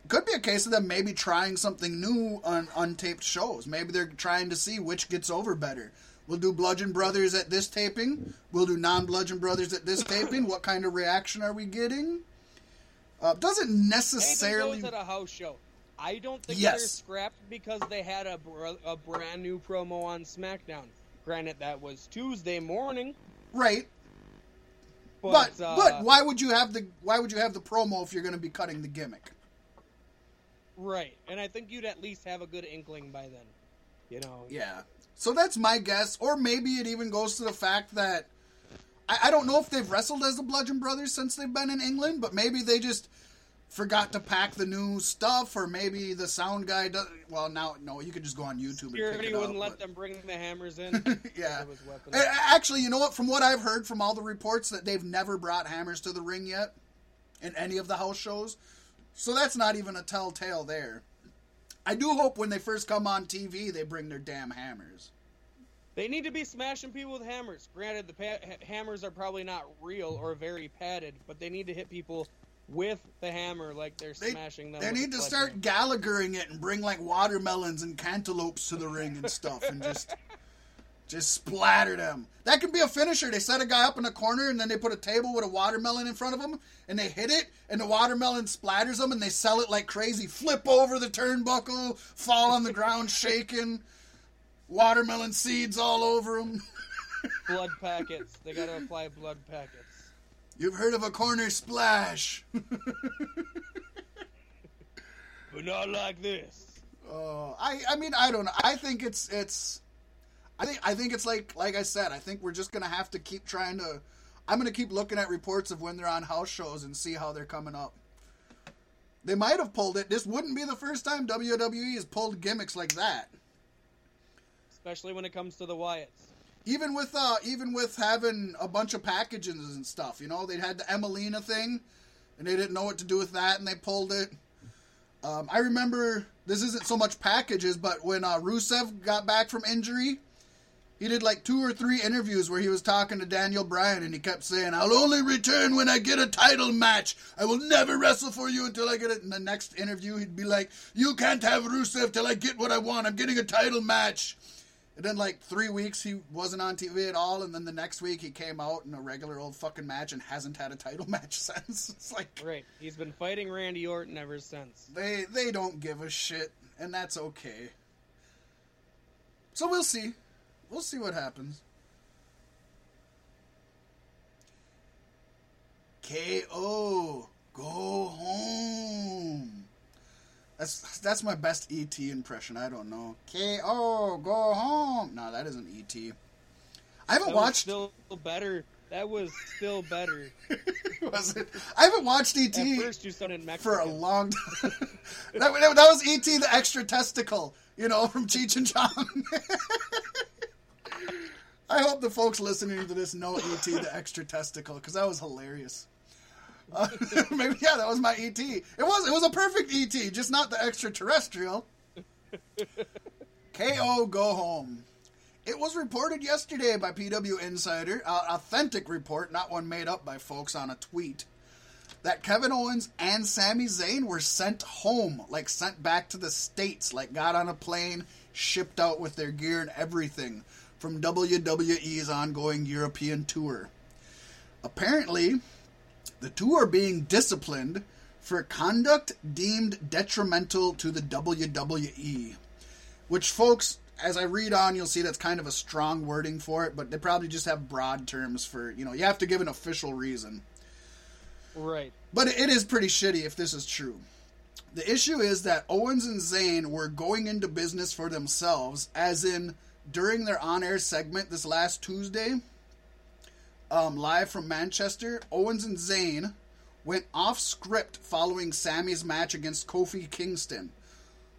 Could be a case of them maybe trying something new on untaped shows. Maybe they're trying to see which gets over better. We'll do Bludgeon Brothers at this taping. We'll do non Bludgeon Brothers at this taping. What kind of reaction are we getting? Uh, doesn't Anything necessarily. goes at a house show. I don't think Yes. they're scrapped because they had a, br- a brand new promo on SmackDown. Granted, that was Tuesday morning, Right, but but uh, but why would you have the why would you have the promo if you're going to be cutting the gimmick? right, and I think you'd at least have a good inkling by then. You know, Yeah. So that's my guess, or maybe it even goes to the fact that I, I don't know if they've wrestled as the Bludgeon Brothers since they've been in England, but maybe they just forgot to pack the new stuff, or maybe the sound guy does. Well, now no, you could just go on YouTube and pick security it wouldn't let but- them bring the hammers in. yeah. Actually, you know what? From what I've heard from all the reports, that they've never brought hammers to the ring yet in any of the house shows. So that's not even a telltale there. I do hope when they first come on TV, they bring their damn hammers. They need to be smashing people with hammers. Granted, the pa- hammers are probably not real or very padded, but they need to hit people with the hammer like they're They, smashing them. they need to start Gallaghering it and bring like watermelons and cantaloupes to the ring and stuff and just just splatter them. That could be a finisher. They set a guy up in a corner and then they put a table with a watermelon in front of him and they hit it and the watermelon splatters them and they sell it like crazy. Flip over the turnbuckle, fall on the ground shaking, watermelon seeds all over them. blood packets. They gotta apply blood packets. You've heard of a corner splash. But not like this. Uh, I I mean I don't know. I think it's it's I think I think it's like like I said. I think we're just gonna have to keep trying to. I'm gonna keep looking at reports of when they're on house shows and see how they're coming up. They might have pulled it. This wouldn't be the first time WWE has pulled gimmicks like that. Especially when it comes to the Wyatts. Even with uh, even with having a bunch of packages and stuff, you know, they had the Emelina thing, and they didn't know what to do with that, and they pulled it. Um, I remember this isn't so much packages, but when uh, Rusev got back from injury, he did like two or three interviews where he was talking to Daniel Bryan, and he kept saying, "I'll only return when I get a title match. I will never wrestle for you until I get it." In the next interview, he'd be like, "You can't have Rusev till I get what I want. I'm getting a title match." And then like three weeks he wasn't on TV at all, and then the next week he came out in a regular old fucking match and hasn't had a title match since. It's like Right. He's been fighting Randy Orton ever since. they they don't give a shit, and that's okay. So we'll see. We'll see what happens. KO, go home. That's that's my best ET impression. I don't know. KO, go home. No, that isn't ET. I haven't That was watched. still better. That was still better. was it? I haven't watched ET At first, you sounded Mexican. for a long time. that, that, that was ET the extra testicle, you know, from Cheech and Chong. I hope the folks listening to this know ET the extra testicle because that was hilarious. Uh, maybe yeah, that was my ET. It was it was a perfect ET, just not the extraterrestrial. KO go home. It was reported yesterday by PW Insider, authentic report, not one made up by folks on a tweet, that Kevin Owens and Sami Zayn were sent home, like sent back to the States, like got on a plane, shipped out with their gear and everything from WWE's ongoing European tour. Apparently, the two are being disciplined for conduct deemed detrimental to the WWE. Which, folks, as I read on, you'll see that's kind of a strong wording for it, but they probably just have broad terms for, you know, you have to give an official reason. Right. But it is pretty shitty if this is true. The issue is that Owens and Zayn were going into business for themselves, as in during their on air segment this last Tuesday, um, live from Manchester, Owens and Zayn went off script following Sami's match against Kofi Kingston.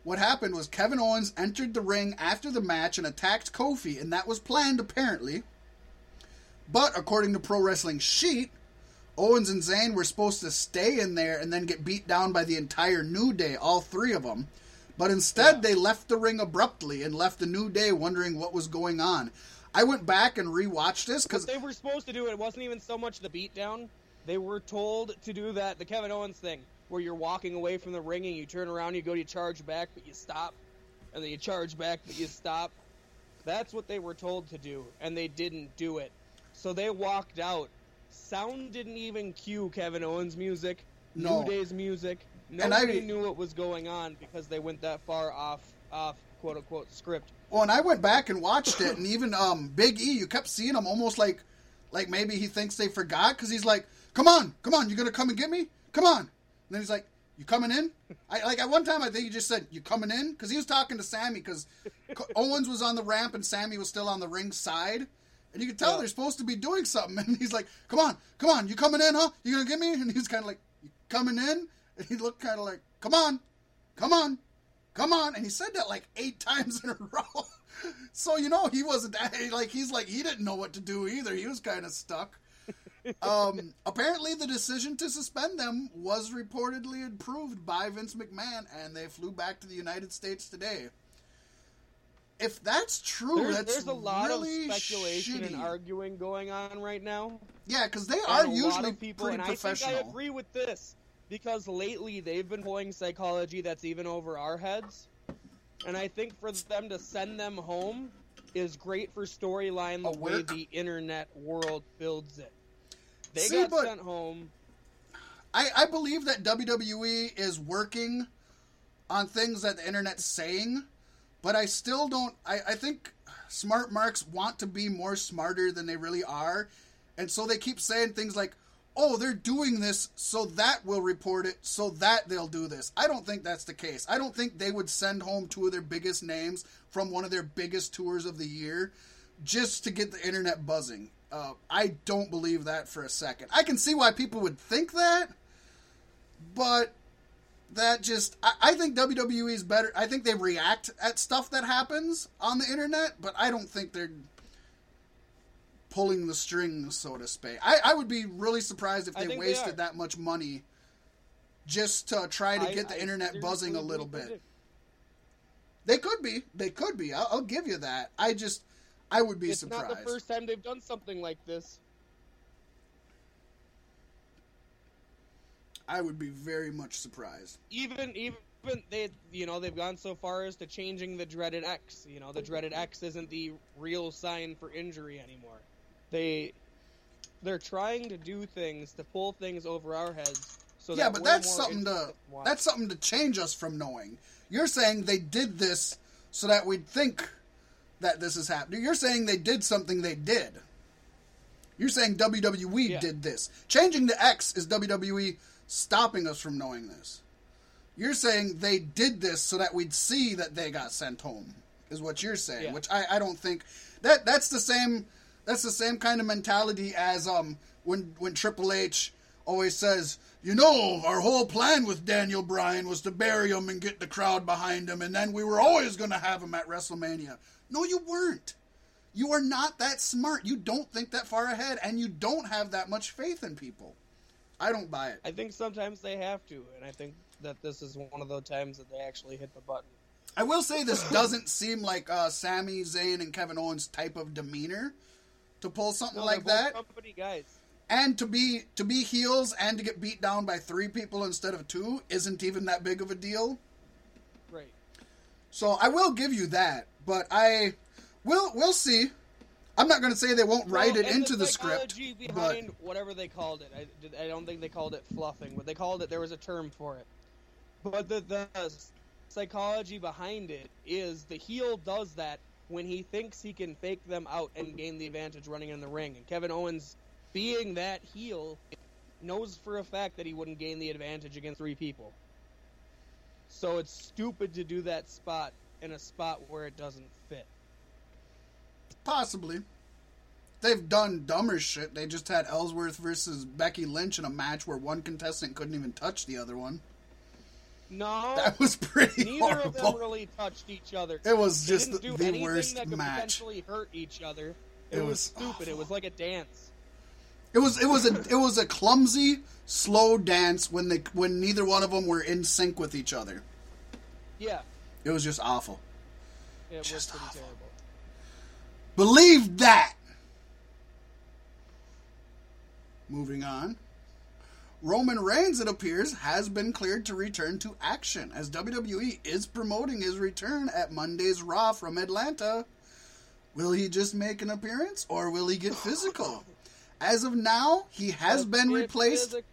What happened was Kevin Owens entered the ring after the match and attacked Kofi, and that was planned apparently. But according to Pro Wrestling Sheet, Owens and Zayn were supposed to stay in there and then get beat down by the entire New Day, all three of them. But instead, Yeah. they left the ring abruptly and left the New Day wondering what was going on. I went back and rewatched this because they were supposed to do, it It wasn't even so much the beatdown. They were told to do that, the Kevin Owens thing, where you're walking away from the ring and you turn around, you go to charge back, but you stop, and then you charge back, but you stop. That's what they were told to do, and they didn't do it. So they walked out. Sound didn't even cue Kevin Owens' music, No. New Day's music. And I- Nobody knew what was going on because they went that far off, off quote unquote script. Well, and I went back and watched it, and even um, Big E, you kept seeing him almost like, like maybe he thinks they forgot because he's like, "Come on, come on, you gonna come and get me? Come on!" And then he's like, "You coming in?" I like at one time I think he just said, "You coming in?" Because he was talking to Sami because Owens was on the ramp and Sami was still on the ring side, and you could tell Yeah. they're supposed to be doing something. And he's like, "Come on, come on, you coming in, huh? You gonna get me?" And he's kind of like, "You coming in?" And he looked kind of like, "Come on, come on." Come on. And he said that like eight times in a row. So you know he wasn't like he's like he didn't know what to do either. He was kind of stuck. Um apparently the decision to suspend them was reportedly approved by vince mcmahon and they flew back to the united states today. If that's true There's, that's there's a lot really of speculation shitty. and arguing going on right now. yeah because they are usually people, pretty and professional I think I agree with this because lately they've been playing psychology that's even over our heads, and I think for them to send them home is great for storyline the way the internet world builds it. They See, got sent home. I, I believe that WWE is working on things that the internet's saying, but I still don't. I, I think smart marks want to be more smarter than they really are, and so they keep saying things like, "Oh, they're doing this, so that will report it, so that they'll do this." I don't think that's the case. I don't think they would send home two of their biggest names from one of their biggest tours of the year just to get the internet buzzing. Uh, I don't believe that for a second. I can see why people would think that, but that just I, I think WWE is better. I think they react at stuff that happens on the internet, but I don't think they're pulling the strings, so to speak. I, I would be really surprised if they think they wasted that much money just to try to I- get the I internet buzzing a little bit. They could be. They could be. I'll, I'll give you that. I just I would be It's surprised. not the first time they've done something like this. I would be very much surprised. even even they you know they've gone so far as to changing the dreaded X. You know the dreaded X isn't the real sign for injury anymore. They they're trying to do things to pull things over our heads. So yeah, that but that's something to interested in watching. that's something to change us from knowing. You're saying they did this so that we'd think that this is happening. You're saying they did something they did. You're saying WWE Yeah. did this. Changing the X is WWE stopping us from knowing this. You're saying they did this so that we'd see that they got sent home. Is what you're saying, Yeah. which I, I don't think that that's the same that's the same kind of mentality as um when when Triple H always says, you know, our whole plan with Daniel Bryan was to bury him and get the crowd behind him, and then we were always going to have him at WrestleMania. No, you weren't. You are not that smart. You don't think that far ahead, and you don't have that much faith in people. I don't buy it. I think sometimes they have to, and I think that this is one of those times that they actually hit the button. I will say this doesn't seem like uh, Sami Zayn and Kevin Owens type of demeanor to pull something No, like that, company guys. and to be to be heels and to get beat down by three people instead of two isn't even that big of a deal. Right. So I will give you that, but I will we'll see. I'm not going to say they won't write Well, it into the, script, psychology but behind whatever they called it. I, I don't think they called it fluffing, but they called it. There was a term for it. But the the psychology behind it is the heel does that when he thinks he can fake them out and gain the advantage running in the ring. And Kevin Owens, being that heel, knows for a fact that he wouldn't gain the advantage against three people. So it's stupid to do that spot in a spot where it doesn't fit. possibly. They've done dumber shit. They just had Ellsworth versus Becky Lynch in a match where one contestant couldn't even touch the other one. No, That was pretty Neither of them really touched each other. It was They just the, do the anything worst that could match. potentially hurt each other. It It, was, was stupid. It was like a dance. It was it was a it was a clumsy, slow dance when they when neither one of them were in sync with each other. Yeah, It was just awful. it was Just pretty awful. terrible. Believe that. Moving on. Roman Reigns, it appears, has been cleared to return to action as WWE is promoting his return at Monday's Raw from Atlanta. Will he just make an appearance or will he get physical? As of now, he has Let's been replaced.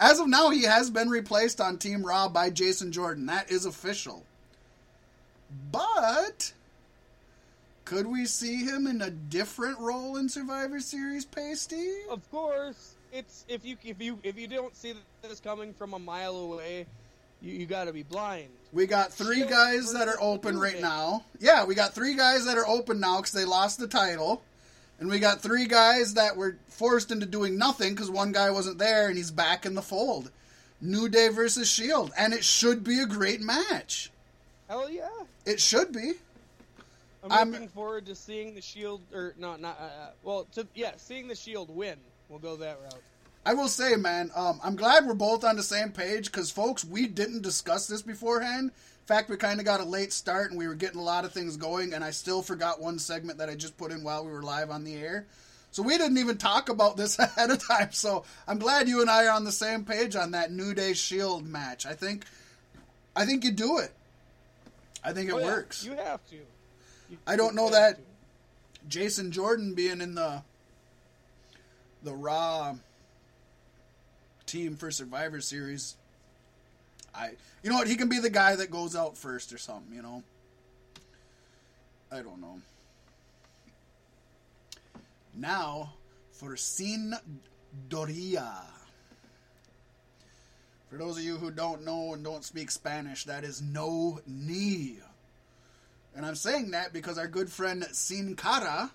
As of now, he has been replaced on Team Raw by Jason Jordan. That is official. But could we see him in a different role in Survivor Series, Pasty? Of course, it's if you if you if you don't see this coming from a mile away, you, you got to be blind. We got three guys that are open right now. Yeah, we got three guys that are open now because they lost the title. And we got three guys that were forced into doing nothing because one guy wasn't there and he's back in the fold. New Day versus Shield. And it should be a great match. Hell yeah! It should be. I'm, I'm- looking forward to seeing the Shield or not not uh, well to yeah seeing the Shield win. We'll go that route. I will say, man, um, I'm glad we're both on the same page because, folks, we didn't discuss this beforehand. In fact, we kind of got a late start and we were getting a lot of things going, and I still forgot one segment that I just put in while we were live on the air. So we didn't even talk about this ahead of time. So I'm glad you and I are on the same page on that New Day Shield match. I think, I think you do it. I think it Oh, yeah, works. You have to. You- I don't know that- to. Jason Jordan being in the the Raw team for Survivor Series. I you know what he can be the guy that goes out first or something, you know. I don't know. Now for Sin Doria. For those of you who don't know and don't speak Spanish, that is no knee. And I'm saying that because our good friend Sin Cara,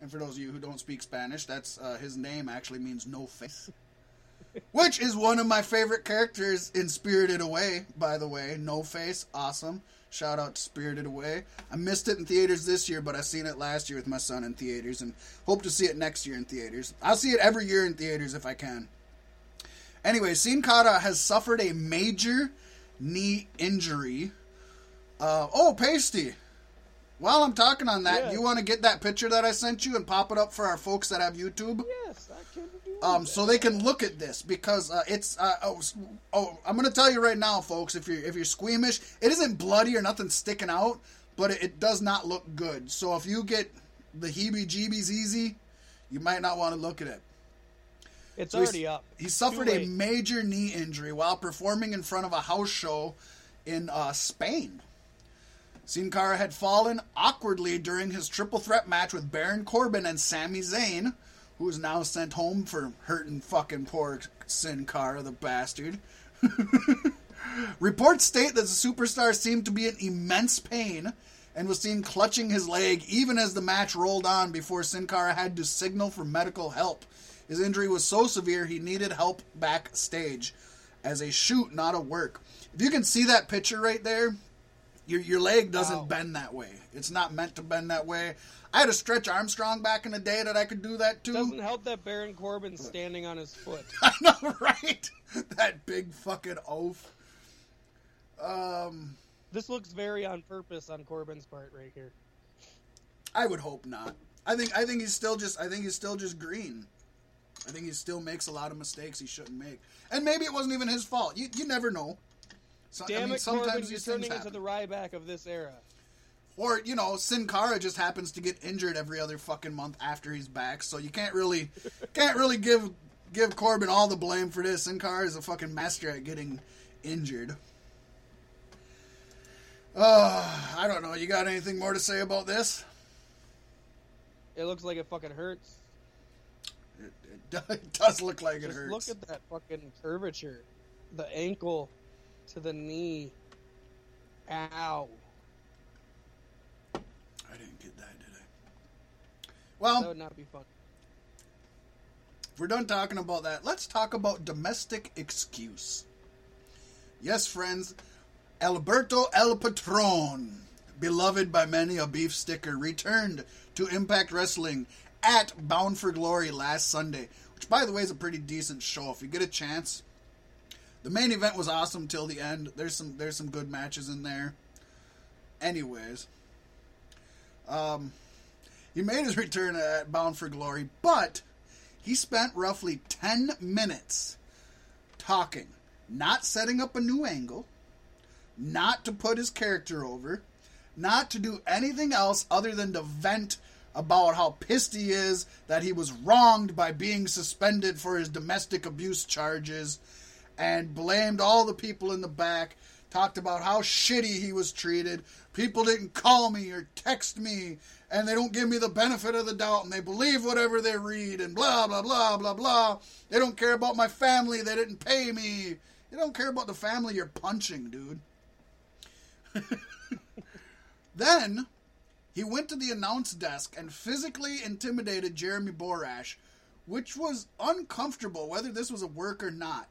and for those of you who don't speak Spanish, that's uh, his name actually means no face. Which is one of my favorite characters in Spirited Away, by the way. No Face, awesome. Shout out to Spirited Away. I missed it in theaters this year, but I seen it last year with my son in theaters, and hope to see it next year in theaters. I'll see it every year in theaters if I can. Anyway, Sin has suffered a major knee injury. Uh, oh, Pasty. While I'm talking on that, Yeah. you want to get that picture that I sent you and pop it up for our folks that have YouTube? Yes, I can do um, that. so they can look at this because uh, it's uh, oh, oh I'm gonna tell you right now, folks. If you're if you're squeamish, it isn't bloody or nothing sticking out, but it, it does not look good. So if you get the heebie-jeebies easy, you might not want to look at it. It's So already up. He suffered a major knee injury while performing in front of a house show in uh, Spain. Sin Cara had fallen awkwardly during his triple threat match with Baron Corbin and Sami Zayn, who is now sent home for hurting fucking poor Sin Cara, the bastard. Reports state that the superstar seemed to be in immense pain and was seen clutching his leg even as the match rolled on before Sin Cara had to signal for medical help. His injury was so severe he needed help backstage as a shoot, not a work. If you can see that picture right there, Your your leg doesn't Wow. bend that way. It's not meant to bend that way. I had a stretch Armstrong back in the day that I could do that too. Doesn't help that Baron Corbin standing on his foot. I know, right? that big fucking oaf. Um, This looks very on purpose on Corbin's part right here. I would hope not. I think I think he's still just I think he's still just green. I think he still makes a lot of mistakes he shouldn't make, and maybe it wasn't even his fault. You you never know. So, Damn I mean, it, sometimes Corbin, you're turning into the Ryback of this era. Or you know, Sin Cara just happens to get injured every other fucking month after he's back, so you can't really can't really give give Corbin all the blame for this. Sin Cara is a fucking master at getting injured. Uh, I don't know. You got anything more to say about this? It looks like it fucking hurts. It, it, do- it does look like it Just hurts. look at that fucking curvature. The ankle to the knee. Ow. I didn't get that, did I? That Well, would not be fun. if we're done talking about that, let's talk about domestic excuse. Yes, friends, Alberto El Patron, beloved by many a beef sticker, returned to Impact Wrestling at Bound for Glory last Sunday, which, by the way, is a pretty decent show. If you get a chance, the main event was awesome till the end. There's some there's some good matches in there. Anyways, um, he made his return at Bound for Glory, but he spent roughly 10 minutes talking, not setting up a new angle, not to put his character over, not to do anything else other than to vent about how pissed he is that he was wronged by being suspended for his domestic abuse charges and blamed all the people in the back talked about how shitty he was treated. People didn't call me or text me and they don't give me the benefit of the doubt and they believe whatever they read and blah blah blah blah blah. They don't care about my family. They didn't pay me. They don't care about the family you're punching dude. Then he went to the announce desk and physically intimidated Jeremy Borash, which was uncomfortable whether this was a work or not.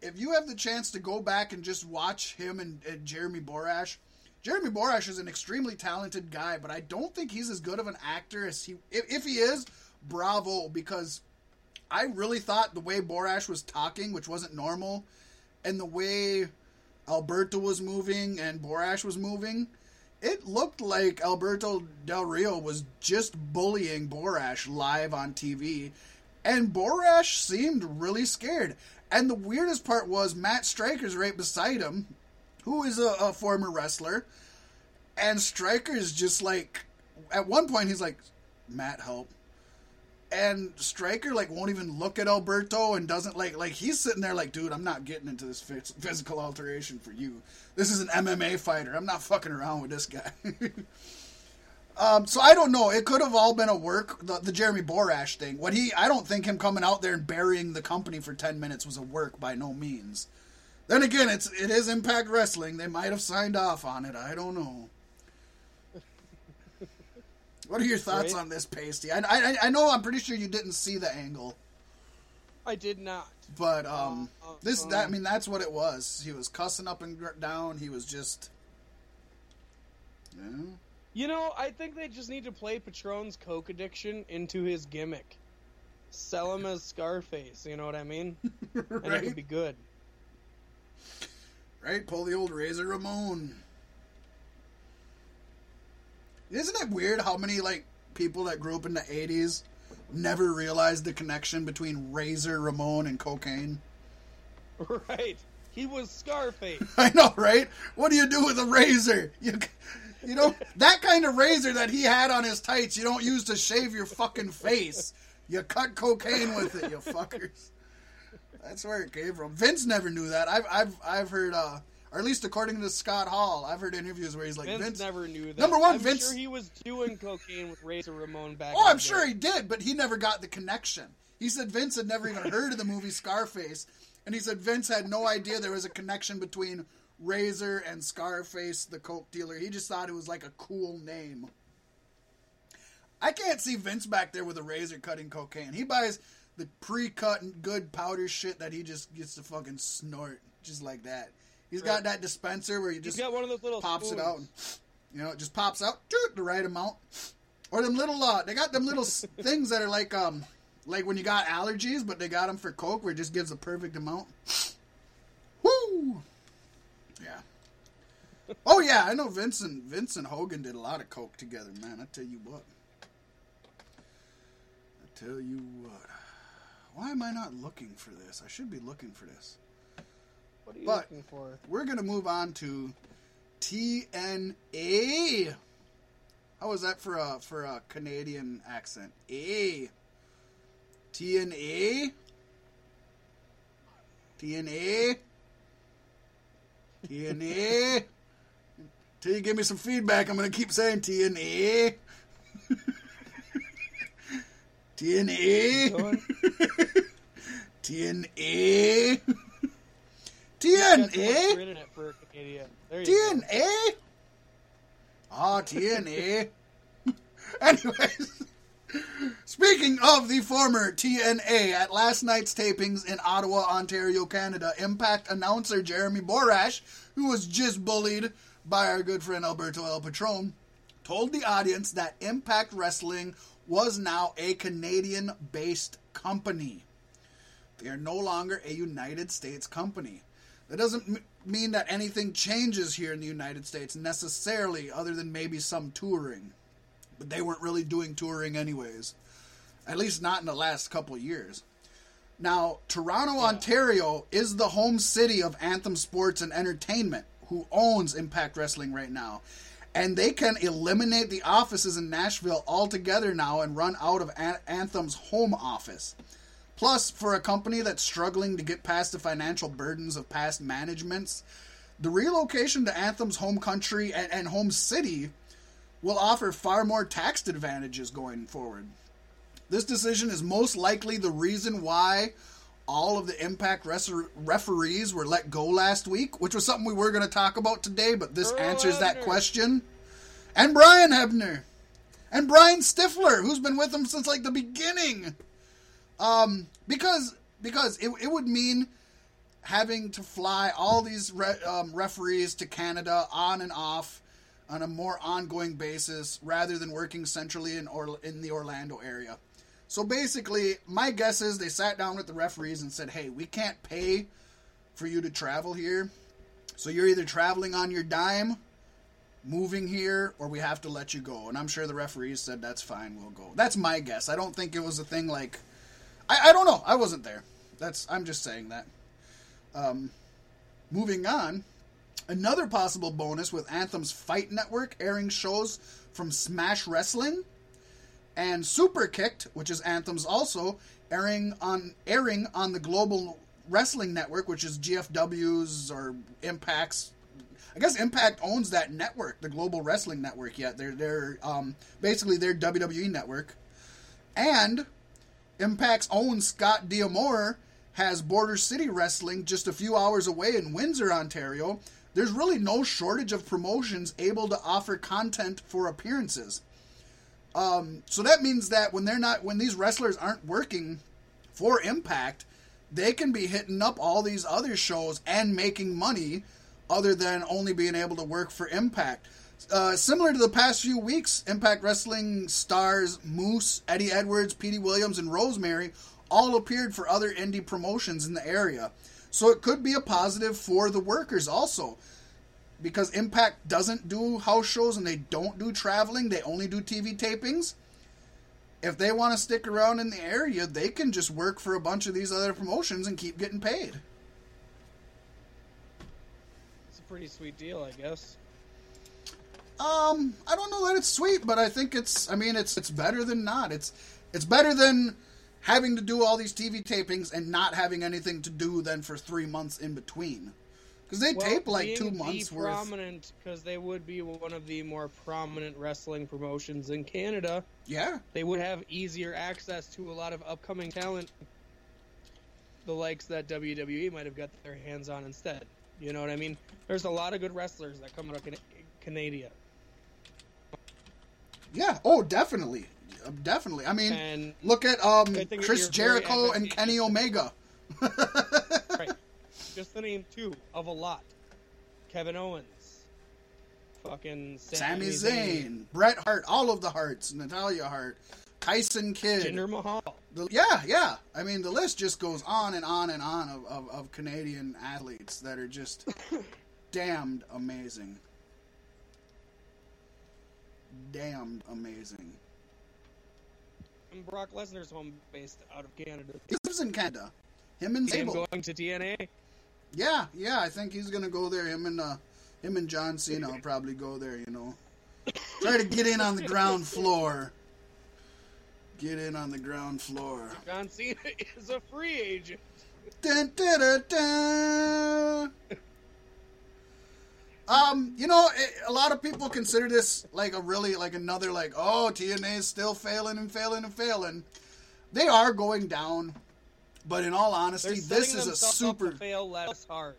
If you have the chance to go back and just watch him and, and Jeremy Borash, Jeremy Borash is an extremely talented guy, but I don't think he's as good of an actor as he. If, if he is, bravo, because I really thought the way Borash was talking, which wasn't normal, and the way Alberto was moving and Borash was moving, it looked like Alberto Del Rio was just bullying Borash live on TV, and Borash seemed really scared. And the weirdest part was Matt Striker's right beside him, who is a, a former wrestler, and Striker's just like, at one point he's like, Matt, help. And Striker like won't even look at Alberto and doesn't like like he's sitting there like, dude, I'm not getting into this physical alteration for you. This is an MMA fighter. I'm not fucking around with this guy. um, so I don't know. It could have all been a work. The, the Jeremy Borash thing. What he, I don't think him coming out there and burying the company for ten minutes was a work by no means. Then again, it's it is Impact Wrestling. They might have signed off on it. I don't know. What are your thoughts Right. on this, Pasty? I, I I know I'm pretty sure you didn't see the angle, I did not. but um, Uh, uh, this that I um. mean that's what it was. He was cussing up and down. He was just, yeah. You know, I think they just need to play Patron's coke addiction into his gimmick. Sell him as Scarface, you know what I mean? And it right, would be good. right. Pull the old Razor Ramon. Isn't it weird how many like people that grew up in the '80s never realized the connection between Razor Ramon and cocaine? Right. He was Scarface. I know, right? What do you do with a razor? You, you know that kind of razor that he had on his tights. You don't use to shave your fucking face. You cut cocaine with it, you fuckers. That's where it came from. Vince never knew that. I've I've I've heard, uh, or at least according to Scott Hall, I've heard interviews where he's like Vince, Vince. never knew that. Number one, I'm Vince- sure he was doing cocaine with Razor Ramon back. Oh, I'm sure day. he did, but he never got the connection. He said Vince had never even heard of the movie Scarface, and he said Vince had no idea there was a connection between Razor and Scarface, the coke dealer. He just thought it was like a cool name. I can't see Vince back there with a razor cutting cocaine. He buys the pre-cut and good powder shit that he just gets to fucking snort just like that. He's Right. got that dispenser where he He's just got one of those little pops it out. spoons. You know, it just pops out toot, the right amount. Or them little, uh, they got them little things that are like, um, like when you got allergies, but they got them for Coke where it just gives the perfect amount. Woo! Yeah. Oh yeah, I know Vincent. Vincent Hogan did a lot of Coke together, man. I tell you what. I tell you what. Why am I not looking for this? I should be looking for this. What are you But- looking for? We're gonna move on to TNA. How was that for a for a Canadian accent? A. TNA. TNA. TNA. Till you give me some feedback, I'm gonna keep saying TNA. TNA. Going? TNA. TNA. for internet for Canada. There you go. TNA. Ah, TNA. Anyways, speaking of the former TNA, at last night's tapings in Ottawa, Ontario, Canada, Impact announcer Jeremy Borash, who was just bullied by our good friend Alberto El Patron, told the audience that Impact Wrestling was now a Canadian based company. They are no longer a United States company. That doesn't m- mean that anything changes here in the United States necessarily, other than maybe some touring. But they weren't really doing touring anyways. At least not in the last couple years. Now, Toronto, Ontario is the home city of Anthem Sports and Entertainment, who owns Impact Wrestling right now. And they can eliminate the offices in Nashville altogether now and run out of An- Anthem's home office. Plus, for a company that's struggling to get past the financial burdens of past managements, the relocation to Anthem's home country and, and home city will offer far more tax advantages going forward. This decision is most likely the reason why all of the Impact referees were let go last week, which was something we were going to talk about today, but this Earl answers that question. And Brian Hebner. And Brian Stiffler, who's been with them since like the beginning. Um, because because it, it would mean having to fly all these re- um, referees to Canada on and off on a more ongoing basis rather than working centrally in or in the Orlando area. So basically, my guess is they sat down with the referees and said, "Hey, we can't pay for you to travel here, so you're either traveling on your dime." Moving here, or we have to let you go. And I'm sure the referees said that's fine, we'll go. That's my guess. I don't think it was a thing like I, I don't know. I wasn't there. That's I'm just saying that. Um, moving on, another possible bonus with Anthem's Fight Network airing shows from Smash Wrestling and Superkick'd, which is Anthem's also airing on airing on the Global Wrestling Network, which is GFW's or Impact's. I guess Impact owns that network, the Global Wrestling Network. Yet they're they're um, basically their WWE network, and Impact's own Scott D'Amore has Border City Wrestling just a few hours away in Windsor, Ontario. There's really no shortage of promotions able to offer content for appearances. Um, so that means that when they're not, when these wrestlers aren't working for Impact, they can be hitting up all these other shows and making money, other than only being able to work for Impact. Uh, similar to the past few weeks, Impact Wrestling stars Moose, Eddie Edwards, Petey Williams, and Rosemary all appeared for other indie promotions in the area. So it could be a positive for the workers also. Because Impact doesn't do house shows and they don't do traveling, they only do TV tapings. If they want to stick around in the area, they can just work for a bunch of these other promotions and keep getting paid. It's a pretty sweet deal, I guess. Um, I don't know that it's sweet, but I think it's. I mean, it's it's better than not. It's it's better than having to do all these TV tapings and not having anything to do then for three months in between. Because they Well, tape like two months worth. prominent because they would be one of the more prominent wrestling promotions in Canada. Yeah, They would have easier access to a lot of upcoming talent, the likes that WWE might have got their hands on instead. You know what I mean? There's a lot of good wrestlers that come out of Can- Canada, yeah. Oh, definitely, Uh, definitely. I mean, and look at um Chris Jericho and. Kenny Omega. just the name two of a lot. Kevin Owens, fucking Sami Zayn, Bret Hart, all of the Harts, Natalya Hart, Tyson Kidd. Jinder Mahal. The- yeah, yeah. I mean, the list just goes on and on and on of, of, of Canadian athletes that are just damned amazing. Damned amazing. And Brock Lesnar's home based out of Canada. He lives in Canada. Him and Him going to TNA. Yeah, yeah. I think he's gonna go there. Him and uh, him and John Cena will probably go there. You know, try to get in on the ground floor. Get in on the ground floor. John Cena is a free agent. Dun, dun, dun, dun. Um, you know, it, a lot of people consider this like a really like another like oh TNA is still failing and failing and failing. They are going down, but in all honesty, this is a super fail less hard.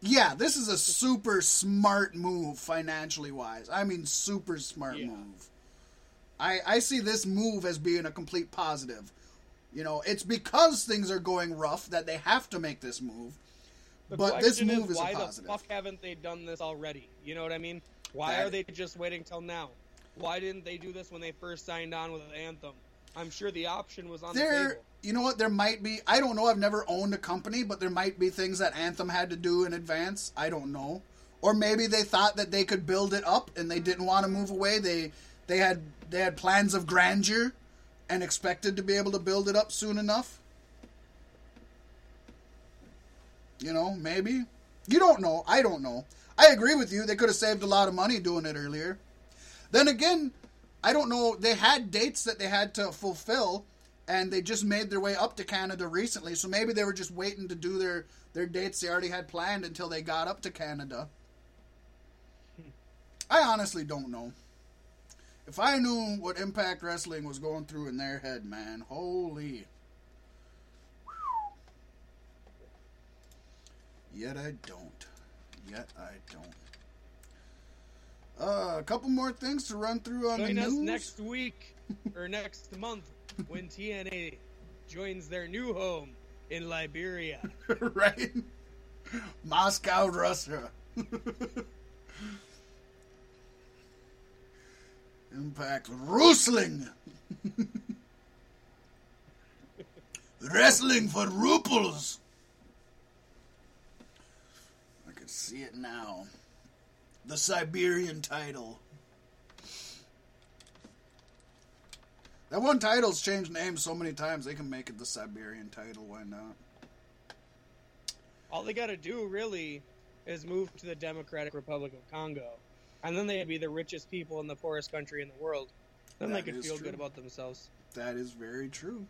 yeah, this is a super smart move financially wise. I mean, super smart Yeah. move. I I see this move as being a complete positive. You know, it's because things are going rough that they have to make this move. The But this move is a why positive. the fuck haven't they done this already? You know what I mean? Why That- are they just waiting till now? Why didn't they do this when they first signed on with Anthem? I'm sure the option was on the There, table. you know what? There might be. I don't know. I've never owned a company, but there might be things that Anthem had to do in advance. I don't know. Or maybe they thought that they could build it up and they didn't want to move away. They they had they had plans of grandeur and expected to be able to build it up soon enough. You know, maybe. You don't know. I don't know. I agree with you. They could have saved a lot of money doing it earlier. Then again, I don't know. They had dates that they had to fulfill, and they just made their way up to Canada recently. So maybe they were just waiting to do their their dates they already had planned until they got up to Canada. Hmm. I honestly don't know. If I knew what Impact Wrestling was going through in their head, man, holy. Yet I don't. Yet I don't. Uh, a couple more things to run through on Join the us news. next week or next month when TNA joins their new home in Liberia. right? Moscow, Russia. Impact Wrestling. Wrestling for ruples. I can see it now. The Siberian title. That one title's changed names so many times they can make it the Siberian title. Why not? All they got to do really is move to the Democratic Republic of Congo, and then they'd be the richest people in the poorest country in the world. Then That they could feel true. good about themselves. That is very true.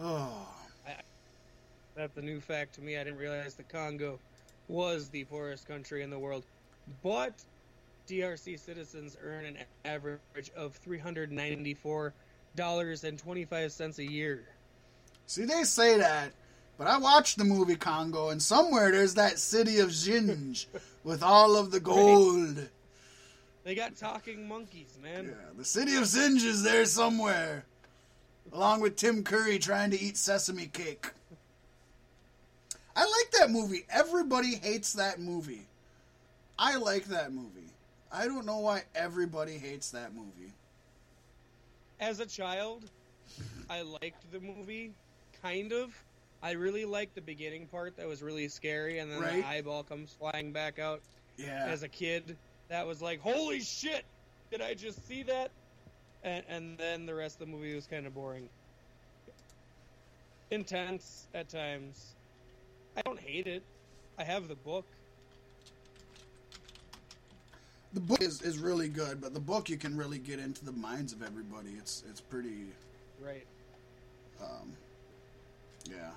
Oh, That's a new fact to me. I didn't realize the Congo was the poorest country in the world. But DRC citizens earn an average of $394.25 a year. see, they say that, but I watched the movie Congo, and somewhere there's that city of Zinj with all of the gold. They got talking monkeys, man. Yeah, the city of Zinj is there somewhere, along with Tim Curry trying to eat sesame cake. I like that movie. Everybody hates that movie. I like that movie. I don't know why everybody hates that movie. As a child, I liked the movie, kind of. I really liked the beginning part that was really scary, and then Right. the eyeball comes flying back out. Yeah. As a kid, that was like, holy shit! Did I just see that? And, and then the rest of the movie was kind of boring. Intense at times. I don't hate it. I have the book. the book is, is really good, but the book you can really get into the minds of everybody. It's it's pretty Right. um, yeah.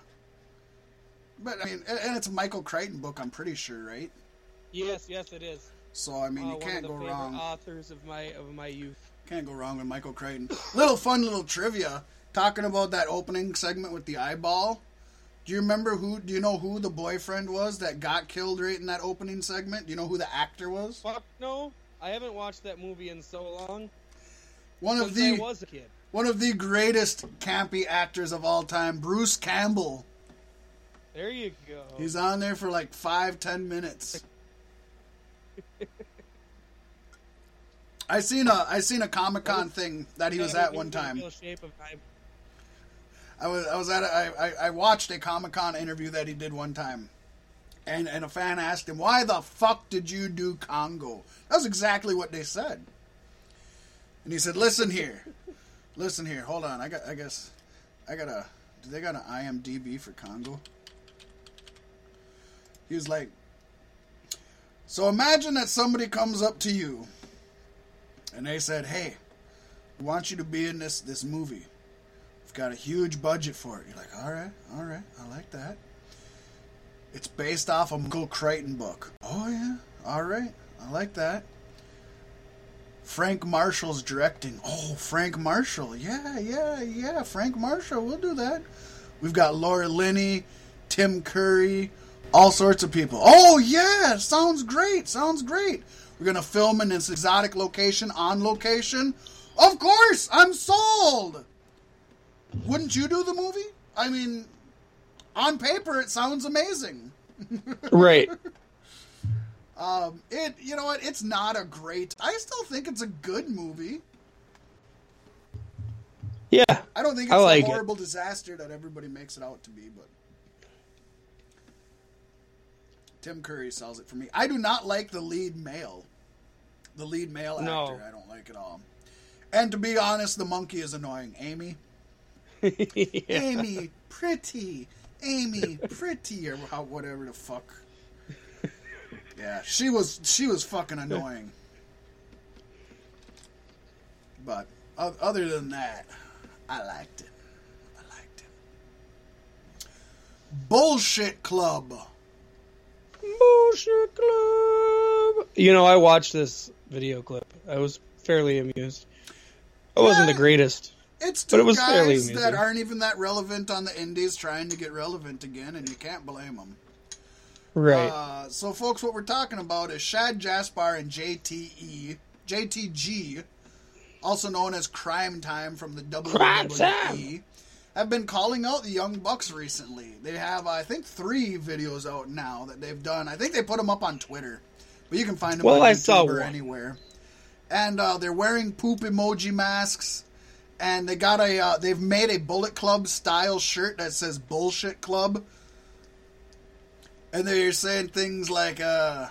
But I mean, and, and it's a Michael Crichton book. I'm pretty sure, right? Yes, yes, it is. So I mean, Uh, you can't go wrong. authors of my of my youth. Can't go wrong with Michael Crichton. little fun little trivia talking about that opening segment with the eyeball. Do you remember who? Do you know who the boyfriend was that got killed right in that opening segment? Do you know who the actor was? Fuck no, I haven't watched that movie in so long. One of Since I the was a kid. one of the greatest campy actors of all time, Bruce Campbell. There you go. He's on there for like five, ten minutes. I seen a I seen a Comic Con thing that he was at one time. Shape of time. I was I was at a, I, I I watched a Comic Con interview that he did one time, and and a fan asked him why the fuck did you do Congo? That's exactly what they said. And he said, "Listen here, listen here. Hold on. I got I guess I got a. Do they got an IMDb for Congo?" He was like, "So imagine that somebody comes up to you, and they said, "Hey, we want you to be in this this movie." Got a huge budget for it. You're like, all right, all right, I like that. It's based off a Michael Crichton book. Oh yeah, all right, I like that. Frank Marshall's directing. Oh, Frank Marshall. Yeah, yeah, yeah. Frank Marshall. We'll do that. We've got Laura Linney, Tim Curry, all sorts of people. Oh yeah, sounds great. Sounds great. We're gonna film in this exotic location on location. Of course, I'm sold. Wouldn't you do the movie? I mean, on paper, it sounds amazing. Right. Um, it, you know what? It's not a great. I still think it's a good movie. Yeah. I don't think I it's like a it. horrible disaster that everybody makes it out to be, but Tim Curry sells it for me. I do not like the lead male. The lead male No. actor, I don't like at all. And to be honest, the monkey is annoying. Amy, yeah. Amy, pretty, Amy, pretty, or whatever the fuck. Yeah, she was she was fucking annoying. But other than that, I liked it. I liked it. Bullshit Club. Bullshit Club. You know, I watched this video clip. I was fairly amused. It wasn't the greatest. It's But two it was fairly guys that aren't even that relevant on the indies trying to get relevant again, and you can't blame them. Right. Uh, so, folks, what we're talking about is Shad Gaspard and JTE, JTG, also known as Crime Time from the Crime WWE, have been calling out the Young Bucks recently. They have, I think, three videos out now that they've done. I think they put them up on Twitter, but you can find them Well, on I YouTube saw or one. anywhere. And uh, they're wearing poop emoji masks. And they got a, uh, they've made a Bullet Club style shirt that says Bullshit Club and they're saying things like, uh,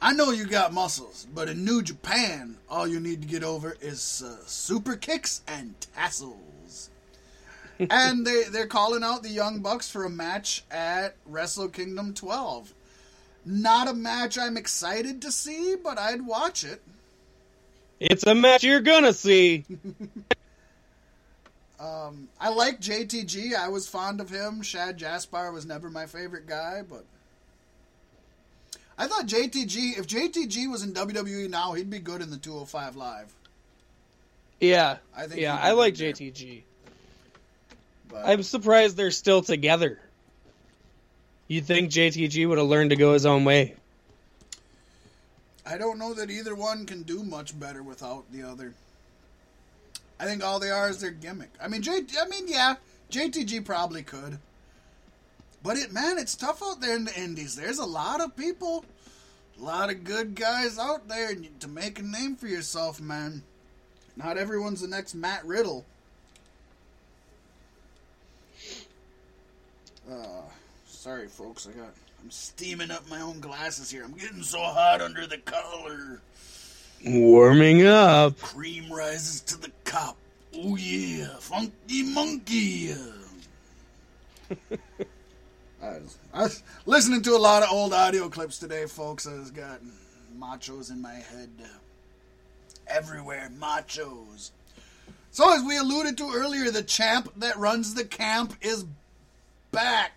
I know you got muscles, but in New Japan, all you need to get over is uh, super kicks and tassels. and they, they're calling out the Young Bucks for a match at Wrestle Kingdom 12. Not a match I'm excited to see, but I'd watch it. It's a match you're gonna see. Um, I like JTG. I was fond of him. Shad Gaspard was never my favorite guy, but I thought JTG. If JTG was in WWE now, he'd be good in the 205 Live. Yeah. I think yeah, I like. JTG. But I'm surprised they're still together. You'd think JTG would have learned to go his own way. I don't know that either one can do much better without the other. I think all they are is their gimmick. I mean, J. I mean, yeah, JTG probably could, but it man, it's tough out there in the Indies. There's a lot of people, a lot of good guys out there, to make a name for yourself, man. Not everyone's the next Matt Riddle. Uh, sorry, folks. I got. I'm steaming up my own glasses here. I'm getting so hot under the collar. Warming up. Cream rises to the top. Oh yeah, funky monkey. I was, I was listening to a lot of old audio clips today, folks. I was got machos in my head. Uh, everywhere, machos. So, as we alluded to earlier, the champ that runs the camp is back.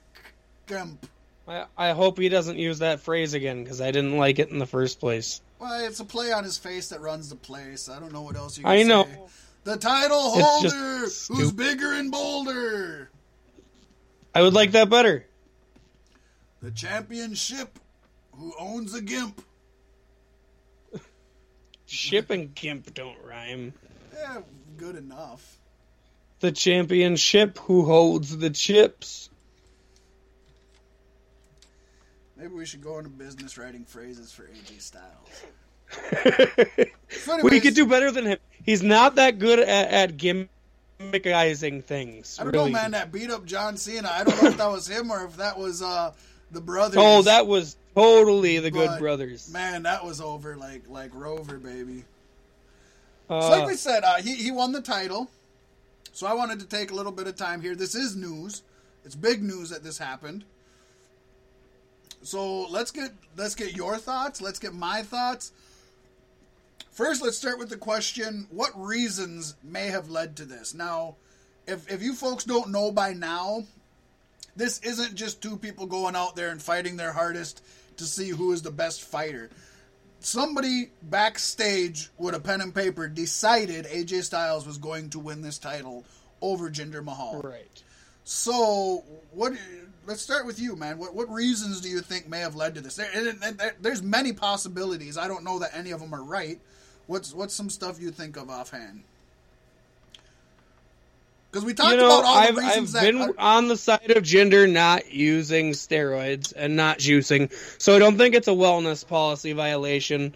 Camp. I, I hope he doesn't use that phrase again because I didn't like it in the first place. Well, it's a play on his face that runs the place. I don't know what else you can I know. say. The title holder, who's bigger and bolder. I would like that better. The championship, who owns a gimp. Ship and Gimp don't rhyme. Yeah, good enough. The championship who holds the chips. Maybe we should go into business writing phrases for AJ Styles. So we could do better than him. He's not that good at, at gimmickizing things. I don't really. know, man. That beat up John Cena. I don't know if that was him or if that was uh, the brothers. Oh, that was totally the Good Brothers. Man, that was over like like Rover, baby. Uh, So like we said, uh, he he won the title. So I wanted to take a little bit of time here. This is news. It's big news that this happened. So let's get let's get your thoughts. Let's get my thoughts. First, let's start with the question: What reasons may have led to this? Now, if if you folks don't know by now, this isn't just two people going out there and fighting their hardest to see who is the best fighter somebody backstage with a pen and paper decided AJ Styles was going to win this title over Jinder Mahal. right. So, what? Let's start with you, man. What what reasons do you think may have led to this? There, and there- there's many possibilities. I don't know that any of them are right. What's what's some stuff you think of offhand? Because we talked You know, about all I've, the reasons that. I've that. been on the side of Jinder not using steroids and not juicing, so I don't think it's a wellness policy violation.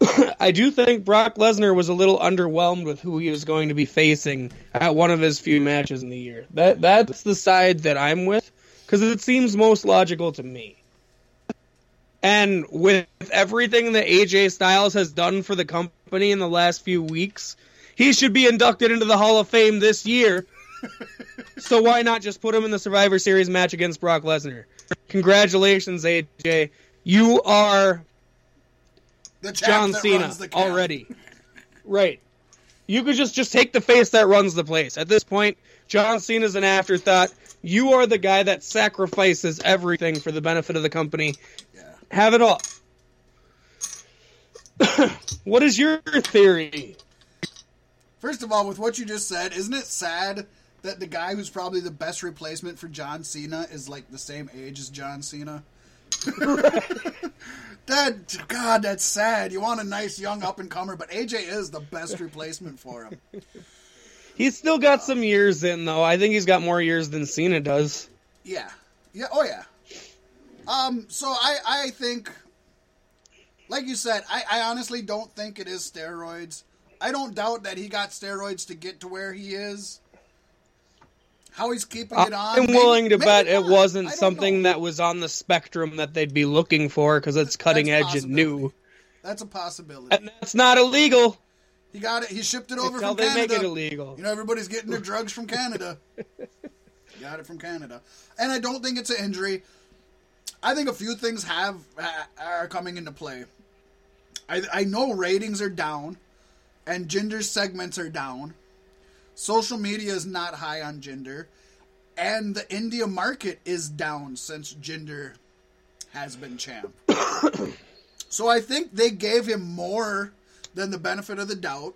I do think Brock Lesnar was a little underwhelmed with who he was going to be facing at one of his few matches in the year. That that's the side that I'm with because it seems most logical to me. And with everything that AJ Styles has done for the company in the last few weeks, he should be inducted into the Hall of Fame this year. so why not just put him in the Survivor Series match against Brock Lesnar? Congratulations, AJ. You are John Cena runs the camp. already. Right. You could just just take the face that runs the place. At this point, John Cena's an afterthought. You are the guy that sacrifices everything for the benefit of the company. Yeah. Have it all. what is your theory? First of all, with what you just said, isn't it sad that the guy who's probably the best replacement for John Cena is like the same age as John Cena? that God, that's sad. You want a nice young up and comer, but AJ is the best replacement for him. He's still got some years in, though. I think he's got more years than Cena does. Yeah, yeah, oh yeah. Um, so I, I think, like you said, I, I honestly don't think it is steroids. I don't doubt that he got steroids to get to where he is. How he's keeping it on. I'm maybe- willing to bet it wasn't something know. that was on the spectrum that they'd be looking for because it's cutting That's edge and new. That's a possibility. And that's not illegal He got it. He shipped it over until from they Canada. make it illegal. You know, everybody's getting their drugs from Canada. got it from Canada, and I don't think it's an injury. I think a few things have are coming into play. I, I know ratings are down, and Jinder segments are down. Social media is not high on Jinder, and the India market is down since Jinder has been champ. so I think they gave him more than the benefit of the doubt.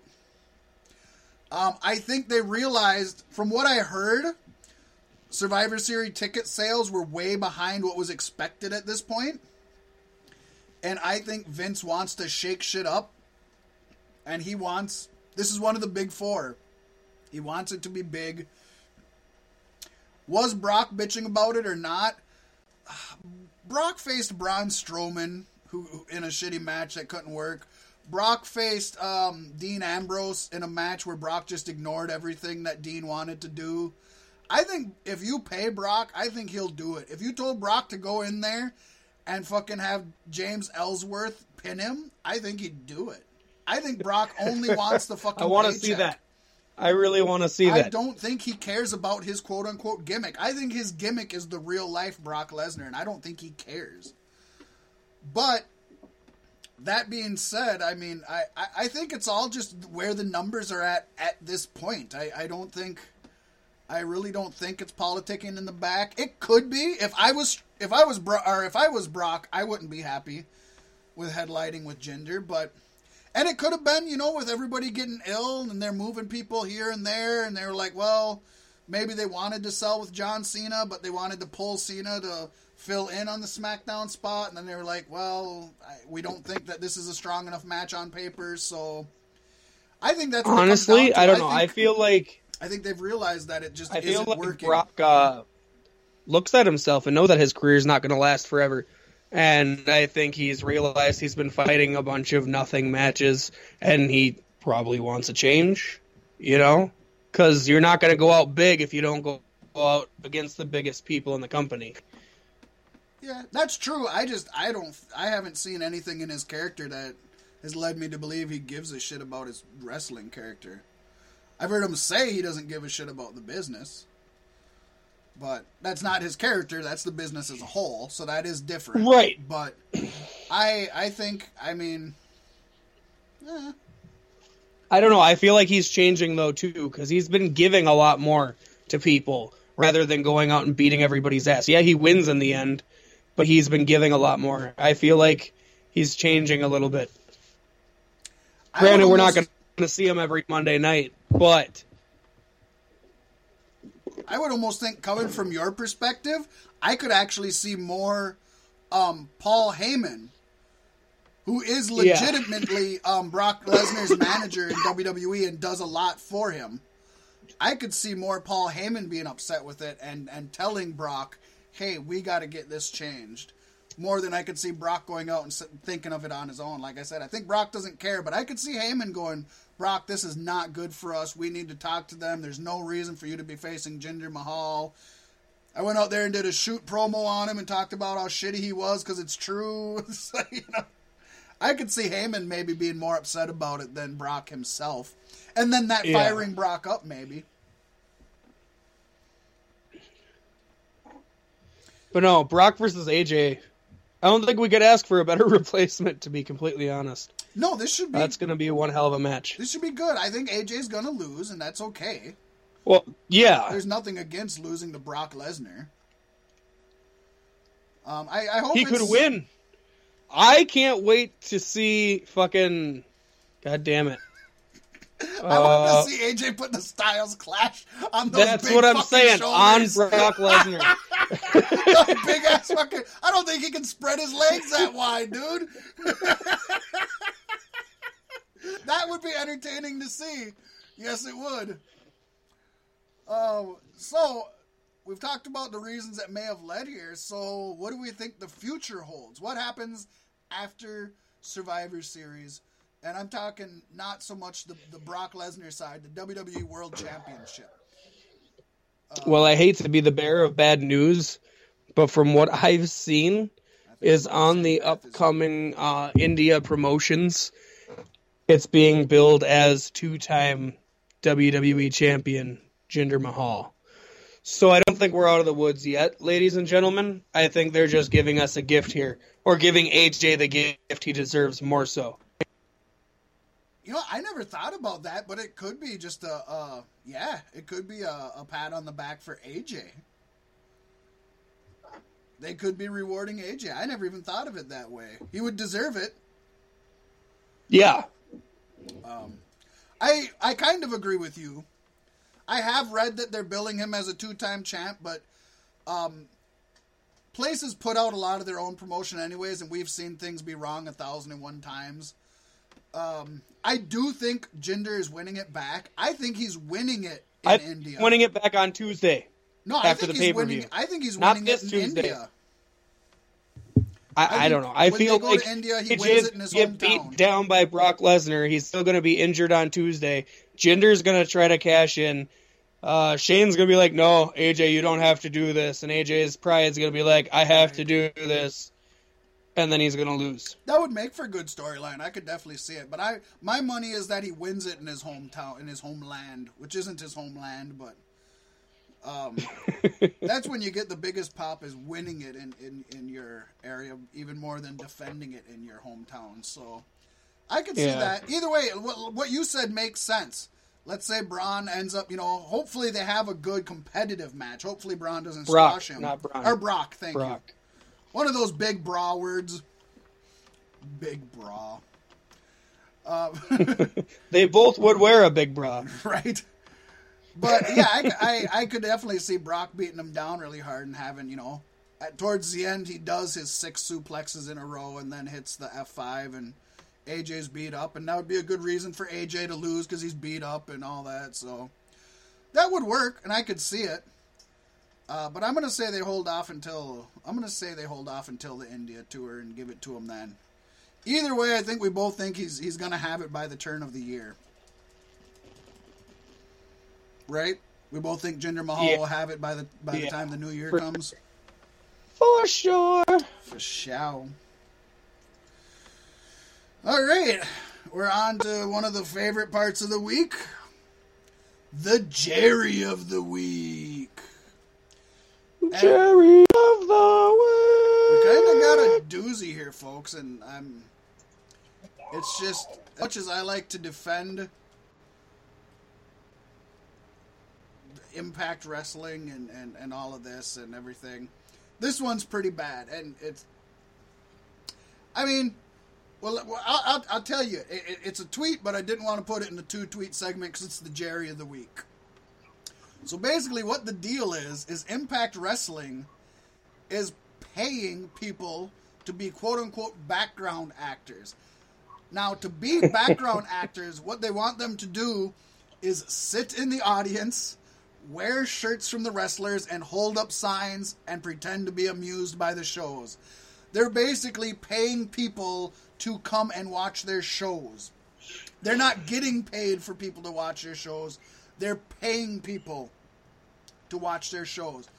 Um, I think they realized, from what I heard, Survivor Series ticket sales were way behind what was expected at this point. And I think Vince wants to shake shit up. And he wants. This is one of the big four. He wants it to be big. Was Brock bitching about it or not? Brock faced Braun Strowman, who in a shitty match that couldn't work. Brock faced um, Dean Ambrose in a match where Brock just ignored everything that Dean wanted to do. I think if you pay Brock, I think he'll do it. If you told Brock to go in there and fucking have James Ellsworth pin him, I think he'd do it. I think Brock only wants the fucking. I want to see that. I really want to see I that. I don't think he cares about his quote unquote gimmick. I think his gimmick is the real life Brock Lesnar, and I don't think he cares. But that being said, I mean, I, I, I think it's all just where the numbers are at at this point. I, I don't think, I really don't think it's politicking in the back. It could be if I was if I was Bro- or if I was Brock, I wouldn't be happy with headlighting with Jinder, but. And it could have been, you know, with everybody getting ill and they're moving people here and there, and they were like, well, maybe they wanted to sell with John Cena, but they wanted to pull Cena to fill in on the SmackDown spot, and then they were like, well, I, we don't think that this is a strong enough match on paper, so I think that's what it comes Honestly. I don't know. I think, feel like I think they've realized that it just I feel isn't like working. Brock uh, looks at himself and knows that his career is not going to last forever. And I think he's realized he's been fighting a bunch of nothing matches, and he probably wants a change, you know? Because you're not going to go out big if you don't go out against the biggest people in the company. Yeah, that's true. I just I don't I haven't seen anything in his character that has led me to believe he gives a shit about his wrestling character. I've heard him say he doesn't give a shit about the business. But that's not his character, that's the business as a whole, so that is different. Right. But I I think I mean eh, I don't know. I feel like he's changing though too because he's been giving a lot more to people rather than going out and beating everybody's ass. Yeah, he wins in the end, but he's been giving a lot more. I feel like he's changing a little bit. Granted, would we're not going to see him every Monday night, but I would almost think, coming from your perspective, I could actually see more um, Paul Heyman, who is Yeah. legitimately um, Brock Lesnar's manager in WWE and does a lot for him. I could see more Paul Heyman being upset with it and, and telling Brock, hey, we got to get this changed. More than I could see Brock going out and thinking of it on his own. Like I said, I think Brock doesn't care, but I could see Heyman going, Brock, this is not good for us. We need to talk to them. There's no reason for you to be facing Jinder Mahal. I went out there and did a shoot promo on him and talked about how shitty he was because it's true. So, you know, I could see Heyman maybe being more upset about it than Brock himself. And then that Yeah. firing Brock up, maybe. But no, Brock versus AJ. I don't think we could ask for a better replacement. To be completely honest, No, this should be that's going to be one hell of a match. this should be good. I think AJ's gonna lose, and that's okay. Well, yeah, There's nothing against losing to Brock Lesnar. Um, I, I hope he could win. I can't wait to see fucking. God damn it. I want Uh, to see AJ put the Styles clash on those That's big what I'm saying on shoulders. Brock Lesnar. Big ass fucking. I don't think he can spread his legs that wide, dude. that would be entertaining to see. Yes, it would. Uh, so we've talked about the reasons that may have led here. So what do we think the future holds? What happens after Survivor Series? And I'm talking not so much the, the Brock Lesnar side, the WWE World Championship. Well, I hate to be the bearer of bad news, but from what I've seen, is on the upcoming uh, India promotions. It's being billed as two-time WWE champion Jinder Mahal. So I don't think we're out of the woods yet, ladies and gentlemen. I think they're just giving us a gift here, or giving AJ the gift he deserves more so. You know, I never thought about that, but it could be just a, uh, yeah, it could be a, a pat on the back for AJ. They could be rewarding AJ. I never even thought of it that way. He would deserve it. Yeah, Um, I I kind of agree with you. I have read that they're billing him as a two-time champ, but um, places put out a lot of their own promotion anyways, and we've seen things be wrong a thousand and one times. Um, I do think Jinder is winning it back. I think he's winning it in I India. winning it back on Tuesday. no, I after think the he's winning. I think he's Not winning this it in Tuesday. India. I, I I, don't know. I feel they go like to India, he wins it in his get beat down by Brock Lesnar. He's still going to be injured on Tuesday. Jinder's going to try to cash in. Uh, Shane's going to be like, "No, AJ, you don't have to do this," and AJ's pride is going to be like, "I have to do this," and then he's going to lose. That would make for a good storyline. I could definitely see it. But I, my money is that he wins it in his hometown, in his homeland, which isn't his homeland, but um, that's when you get the biggest pop is winning it in, in, in your area, even more than defending it in your hometown. So I could see Yeah. that. Either way, what, what you said makes sense. Let's say Braun ends up, you know, hopefully they have a good competitive match. Hopefully Braun doesn't Brock, squash him. not Braun. Or Brock, thank you. One of those big bra words. Big bra. Uh, They both would wear a big bra. right? But yeah, I, I, I could definitely see Brock beating him down really hard and having, you know, at, towards the end, he does his six suplexes in a row and then hits the F5 and AJ's beat up. And that would be a good reason for AJ to lose because he's beat up and all that. So that would work and I could see it. Uh, but I'm gonna say they hold off until I'm gonna say they hold off until the India tour and give it to him then. Either way, I think we both think he's he's gonna have it by the turn of the year. Right? We both think Jinder Mahal Yeah. will have it by the by the time the new year For- comes. For sure. For sure. All right, we're on to one of the favorite parts of the week, the Jerry of the week. Jerry of the Week. We kind of got a doozy here, folks, and I'm. It's just as much as I like to defend Impact Wrestling and, and, and all of this and everything. This one's pretty bad, and it's. I mean, well, I'll, I'll, I'll tell you, it, it- it's a tweet, but I didn't want to put it in the two tweet segment because it's the Jerry of the week. So basically, what the deal is is Impact Wrestling is paying people to be quote unquote background actors. Now, to be background actors, what they want them to do is sit in the audience, wear shirts from the wrestlers, and hold up signs and pretend to be amused by the shows. They're basically paying people to come and watch their shows. They're not getting paid for people to watch their shows. They're paying people to watch their shows.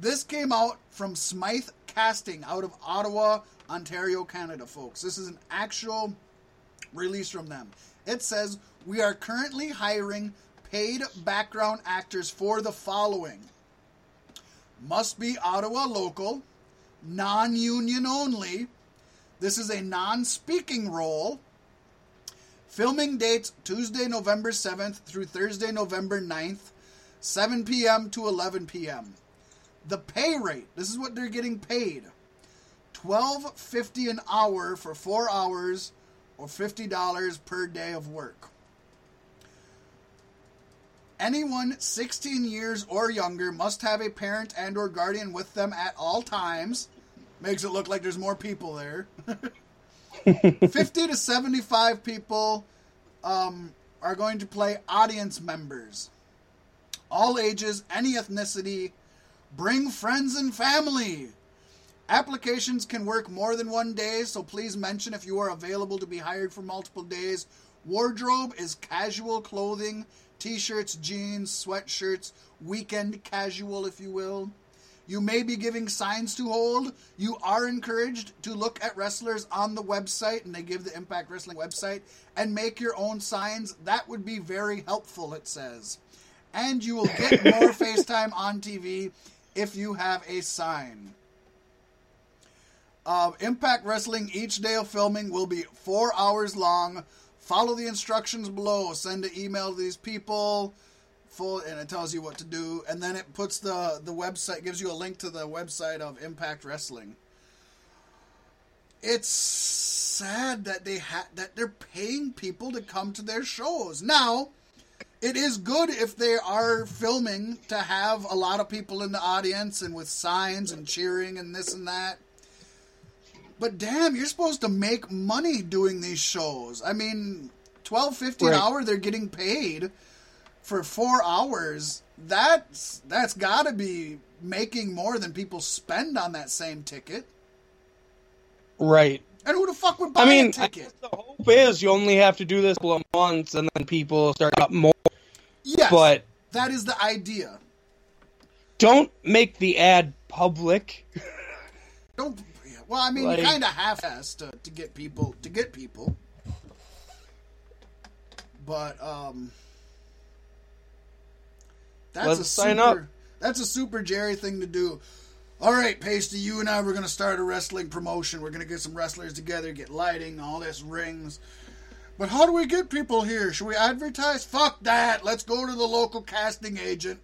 This came out from Smythe Casting out of Ottawa, Ontario, Canada, folks. This is an actual release from them. It says, We are currently hiring paid background actors for the following must be Ottawa local, non union only. This is a non speaking role. Filming dates Tuesday, November 7th through Thursday, November 9th, 7 p.m. to 11 p.m. The pay rate, this is what they're getting paid. Twelve fifty an hour for four hours or fifty dollars per day of work. Anyone 16 years or younger must have a parent and or guardian with them at all times. Makes it look like there's more people there. 50 to 75 people um, are going to play audience members. All ages, any ethnicity. Bring friends and family. Applications can work more than one day, so please mention if you are available to be hired for multiple days. Wardrobe is casual clothing, t shirts, jeans, sweatshirts, weekend casual, if you will. You may be giving signs to hold. You are encouraged to look at wrestlers on the website, and they give the Impact Wrestling website, and make your own signs. That would be very helpful, it says. And you will get more FaceTime on TV if you have a sign. Uh, Impact Wrestling, each day of filming will be four hours long. Follow the instructions below. Send an email to these people, full, and it tells you what to do. And then it puts the the website, gives you a link to the website of Impact Wrestling. It's sad that they ha- that they're paying people to come to their shows now. It is good if they are filming to have a lot of people in the audience and with signs and cheering and this and that. But damn, you're supposed to make money doing these shows. I mean, twelve fifty an hour they're getting paid for four hours. That's that's got to be making more than people spend on that same ticket. Right. And who the fuck would buy I mean, a I ticket? the hope is you only have to do this once, and then people start up more. yes, But that is the idea. don't make the ad public. Don't. Well, I mean, Like- you kind of half-ass to to get people to get people. But um, that's Let's a sign super, up. That's a super Jerry thing to do. All right, Pasty, you and I we're gonna start a wrestling promotion. We're gonna get some wrestlers together, get lighting, all this rings. But how do we get people here? Should we advertise? Fuck that. Let's go to the local casting agent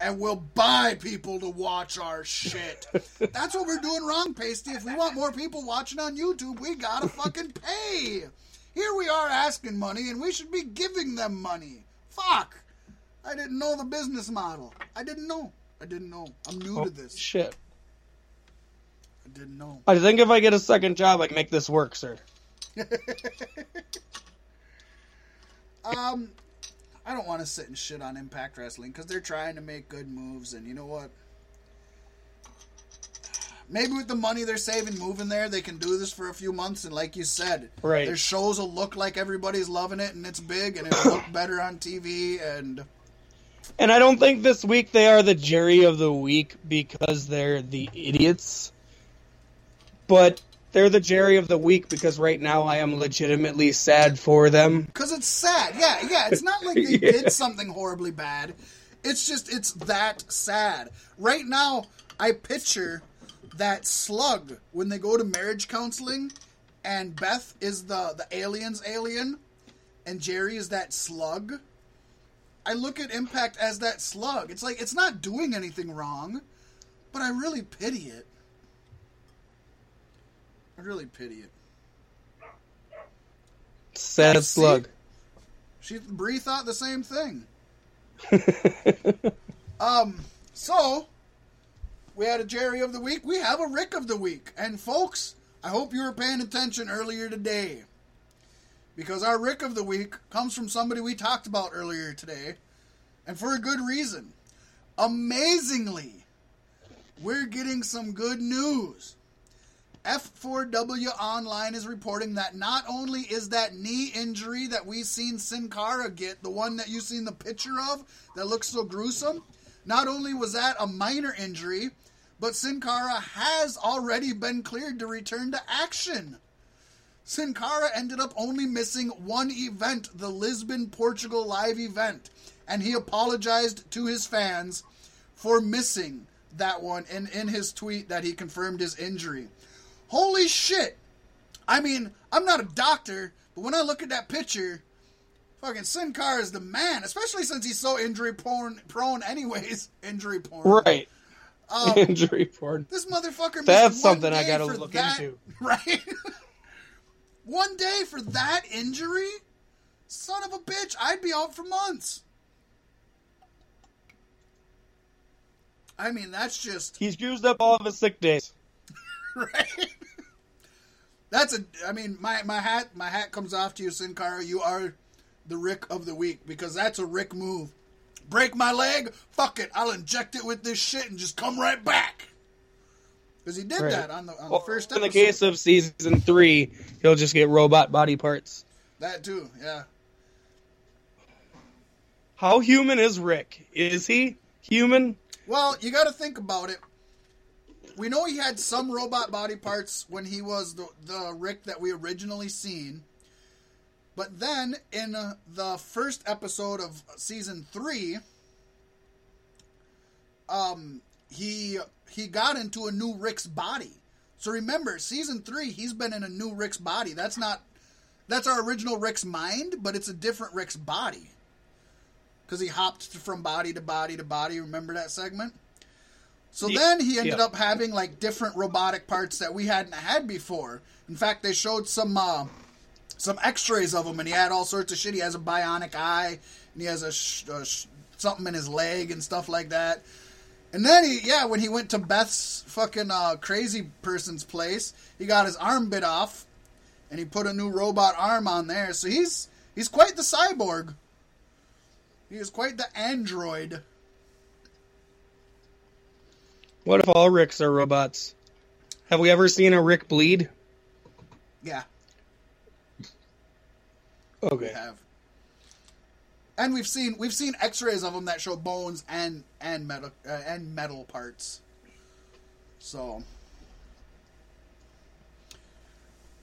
and we'll buy people to watch our shit. That's what we're doing wrong, Pasty. If we want more people watching on YouTube, we gotta fucking pay. Here we are asking money and we should be giving them money. Fuck. I didn't know the business model. I didn't know. I didn't know. I'm new Oh, to this. shit. I didn't know. I think if I get a second job, I can make this work, sir. Um, I don't want to sit and shit on Impact Wrestling because they're trying to make good moves, and you know what? maybe with the money they're saving moving there, they can do this for a few months. And like you said, Right. their shows will look like everybody's loving it and it's big and it'll look better on TV. And And I don't think this week they are the Jerry of the week because they're the idiots. But they're the Jerry of the week because right now I am legitimately sad for them. because it's sad. Yeah, yeah. It's not like they Yeah. did something horribly bad. It's just it's that sad. Right now, I picture that slug when they go to marriage counseling, and Beth is the the alien's alien, and Jerry is that slug. I look at Impact as that slug. It's like it's not doing anything wrong, but I really pity it. I really pity it. Sad slug. She Bree thought the same thing. Um, so we had a Jerry of the week. We have a Rick of the week, and folks, I hope you were paying attention earlier today, because our Rick of the week comes from somebody we talked about earlier today, and for a good reason. Amazingly, we're getting some good news. F4W Online is reporting that not only is that knee injury that we've seen Sin Cara get, the one that you've seen the picture of that looks so gruesome, not only was that a minor injury, but Sin Cara has already been cleared to return to action. Sin Cara ended up only missing one event, the Lisbon, Portugal live event, and he apologized to his fans for missing that one in, in his tweet that he confirmed his injury. Holy shit! I mean, I'm not a doctor, but when I look at that picture, fucking Sin Cara is the man, especially since he's so injury prone, prone anyways. Injury prone. Right. Um, Injury prone. this motherfucker missed That's one something I gotta look that- into. Right? One day for that injury? Son of a bitch, I'd be out for months. I mean, that's just He's used up all of his sick days. right. That's a. I mean, my my hat my hat comes off to you, Sin Cara. You are the Rick of the week because that's a Rick move. Break my leg, fuck it. I'll inject it with this shit and just come right back. Because he did Right. that on the on Well, the first in the case of season three, he'll just get robot body parts. that too, yeah. How human is Rick? Is he human? Well, you got to think about it. We know he had some robot body parts when he was the, the Rick that we originally seen. But then in uh, the first episode of season 3, um he he got into a new Rick's body. So remember, season 3 he's been in a new Rick's body. That's not that's our original Rick's mind, but it's a different Rick's body because he hopped from body to body to body. Remember that segment? So Ye- then he ended yeah. up having like different robotic parts that we hadn't had before. In fact, they showed some uh, some X-rays of him, and he had all sorts of shit. He has a bionic eye, and he has a, sh- a sh- something in his leg and stuff like that. And then he, yeah, when he went to Beth's fucking uh, crazy person's place, he got his arm bit off, and he put a new robot arm on there. So he's he's quite the cyborg. He is quite the android. What if all Ricks are robots? Have we ever seen a Rick bleed? Yeah, we Okay. have. And we've seen we've seen X-rays of them that show bones and and metal uh, and metal parts. So,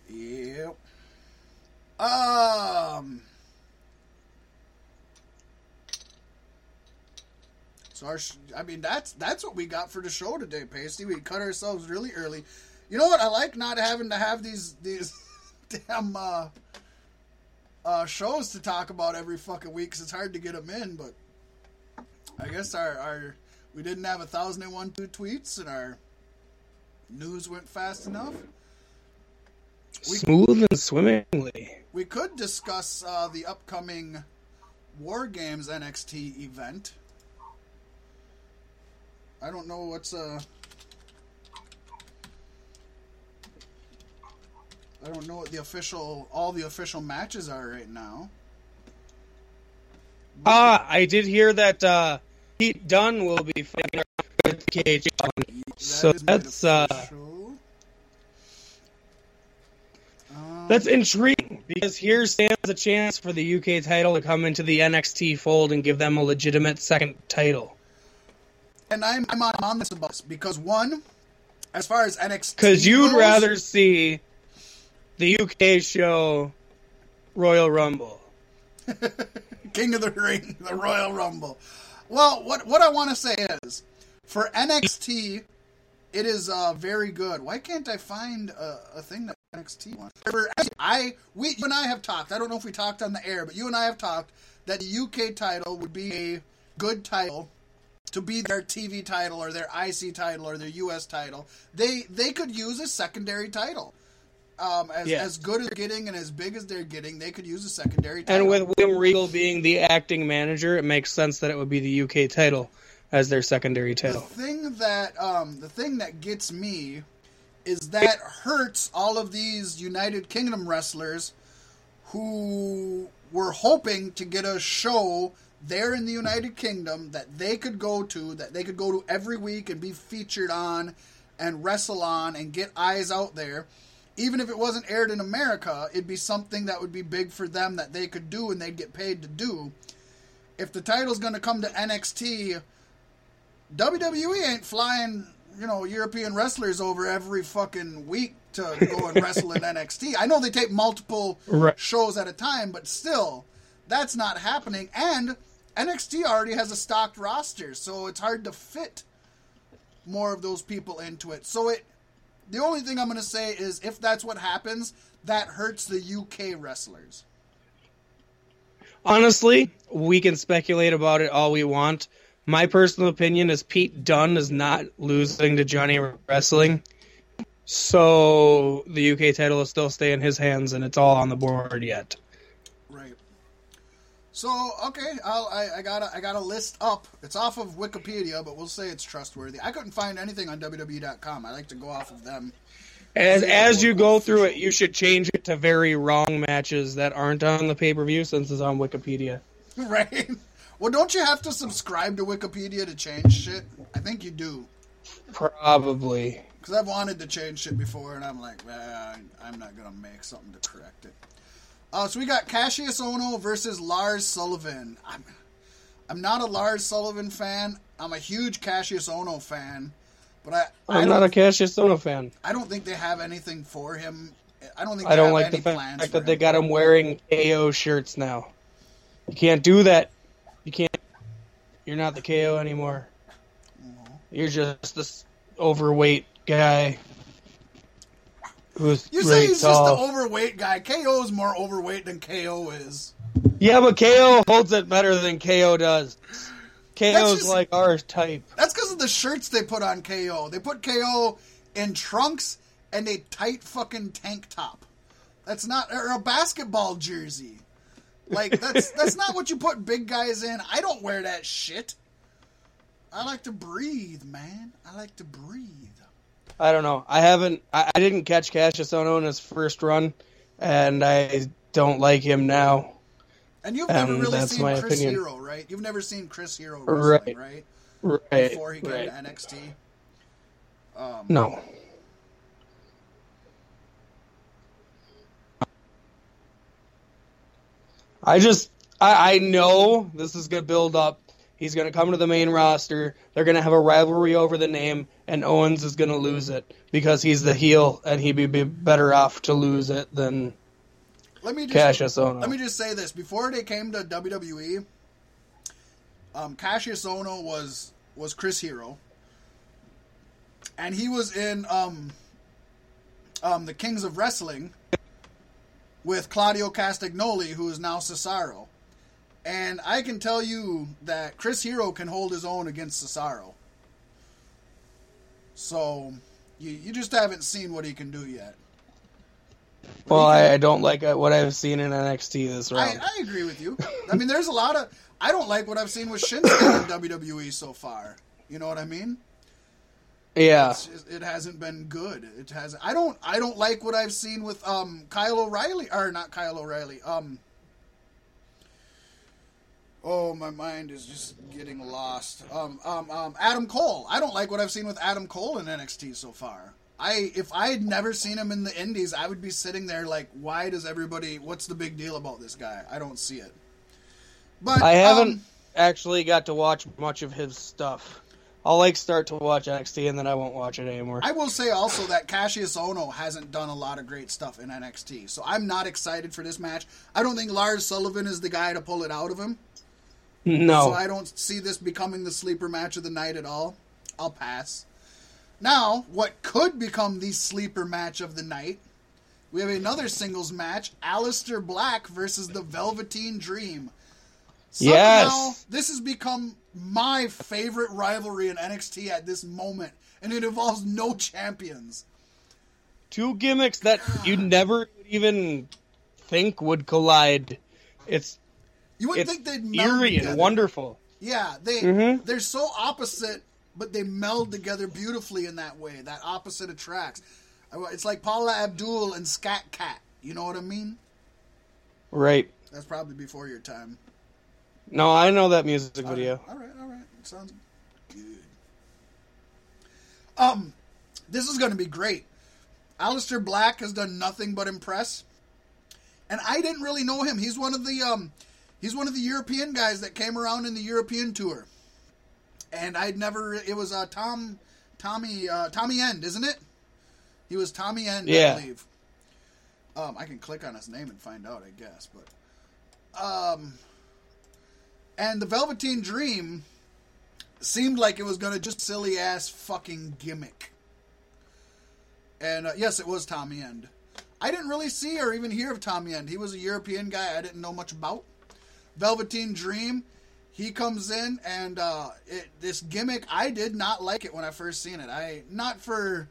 yep. Um. So our, I mean that's that's what we got for the show today, Pasty. We cut ourselves really early. You know what? I like not having to have these these damn uh, uh, shows to talk about every fucking week because it's hard to get them in. But I guess our, our we didn't have a thousand and one two tweets and our news went fast enough. We- Smooth and swimmingly. We could discuss uh, the upcoming War Games NXT event. I don't know what's uh I don't know what the official all the official matches are right now. Ah, I did hear that uh, Pete Dunne will be fighting with KH. So that's, uh. Um, That's intriguing because here stands a chance for the UK title to come into the NXT fold and give them a legitimate second title. and I'm I'm on, I'm on this bus because one, as far as NXT, Because you'd goes- rather see the UK show Royal Rumble. King of the Ring, the Royal Rumble. Well, what what I want to say is, for NXT, it is uh, very good. Why can't I find a, a thing that NXT wants? For- I we you and I have talked. I don't know if we talked on the air, but you and I have talked that the UK title would be a good title to be their TV title or their IC title or their US title. They they could use a secondary title. Um, as, Yes. as good as they're getting and as big as they're getting, they could use a secondary title. And with William Regal being the acting manager, it makes sense that it would be the UK title as their secondary title. the thing that um, the thing that gets me is that hurts all of these United Kingdom wrestlers who were hoping to get a show there in the United Kingdom that they could go to, that they could go to every week and be featured on and wrestle on and get eyes out there. Even if it wasn't aired in America, it'd be something that would be big for them that they could do and they'd get paid to do. If the title's going to come to NXT, WWE ain't flying, you know, European wrestlers over every fucking week to go and wrestle in NXT. I know they take multiple Right. shows at a time, but still, that's not happening. And NXT already has a stocked roster, so it's hard to fit more of those people into it. So it the only thing I'm going to say is if that's what happens, that hurts the UK wrestlers. Honestly, we can speculate about it all we want. My personal opinion is Pete Dunne is not losing to Johnny Wrestling. So the UK title will still stay in his hands and it's all on the board yet. So okay, I'll, I I got a, I got a list up. It's off of Wikipedia, but we'll say it's trustworthy. I couldn't find anything on WWE.com. I like to go off of them. As as you go through it, you should change it to very wrong matches that aren't on the pay per view since it's on Wikipedia. Right. Well, don't you have to subscribe to Wikipedia to change shit? I think you do. Probably. Because I've wanted to change shit before, and I'm like, eh, I'm not gonna make something to correct it. Uh, so we got Cassius Ohno versus Lars Sullivan. I'm, I'm not a Lars Sullivan fan. I'm a huge Cassius Ohno fan, but I, I I'm don't, a Cassius Ohno fan. I don't think they have anything for him. I don't think they I don't have like the fact that they got him wearing KO shirts now. You can't do that. You can't. You're not the KO anymore. You're just this overweight guy You say he's tall. just the overweight guy. KO is more overweight than KO is. yeah, but KO holds it better than KO does. KO's just- like our type. That's because of the shirts they put on KO. They put KO in trunks and a tight fucking tank top. That's not or a basketball jersey. Like that's that's not what you put big guys in. I don't wear that shit. I like to breathe, man. I like to breathe. I don't know. I haven't. I, I didn't catch Cassius Ohno in his first run, and I don't like him now. And you've never really seen Chris opinion. Hero, right? You've never seen Chris Hero wrestling, right? Right. Before he came right. to NXT. Um, No. I just I, I know this is gonna build up. He's gonna come to the main roster. They're gonna have a rivalry over the name, and Owens is gonna lose it because he's the heel, and he'd be, be better off to lose it than Let me just Cassius Ohno. Let me just say this: before they came to WWE, um, Cassius Ohno was was Chris Hero, and he was in um, um, the Kings of Wrestling with Claudio Castagnoli, who is now Cesaro. And I can tell you that Chris Hero can hold his own against Cesaro. So you you just haven't seen what he can do yet. well, I, I don't like uh, what I've seen in NXT this I, round. I agree with you. I mean, there's a lot of. I don't like what I've seen with Shinsuke in WWE so far. You know what I mean? yeah, just- it hasn't been good. It has. I don't. I don't like what I've seen with um Kyle O'Reilly or not Kyle O'Reilly. Um. Oh, my mind is just getting lost. Um, um, um, Adam Cole. I don't like what I've seen with Adam Cole in NXT so far. I if I had never seen him in the Indies, I would be sitting there like, why does everybody? What's the big deal about this guy? I don't see it. But I haven't um, actually got to watch much of his stuff. I'll like start to watch NXT and then I won't watch it anymore. I will say also that Cassius Ohno hasn't done a lot of great stuff in NXT, so I'm not excited for this match. I don't think Lars Sullivan is the guy to pull it out of him. No. So I don't see this becoming the sleeper match of the night at all. I'll pass. Now, what could become the sleeper match of the night? We have another singles match: Aleister Black versus the Velveteen Dream. Somehow, Yes. this has become my favorite rivalry in NXT at this moment, and it involves no champions. Two gimmicks that you never even think would collide. It's You wouldn't it's think they'd meld eerie together. and wonderful. Yeah, they Mhm. they're so opposite, but they meld together beautifully in that way. That opposite attracts. It's like Paula Abdul and Scat Cat. You know what I mean? Right. That's probably before your time. No, I know that music All right, video. All right, all right. Sounds good. Um, this is going to be great. Aleister Black has done nothing but impress, and I didn't really know him. He's one of the um, he's one of the European guys that came around in the European tour, and I'd never. It was uh, Tom, Tommy, uh, Tommy End, isn't it? He was Tommy End, Yeah. I believe. Um, I can click on his name and find out, I guess, but um, and the Velveteen Dream seemed like it was going to just silly ass fucking gimmick. And uh, yes, it was Tommy End. I didn't really see or even hear of Tommy End. He was a European guy I didn't know much about. Velveteen Dream, he comes in and uh, it, this gimmick, I did not like it when I first seen it. I not for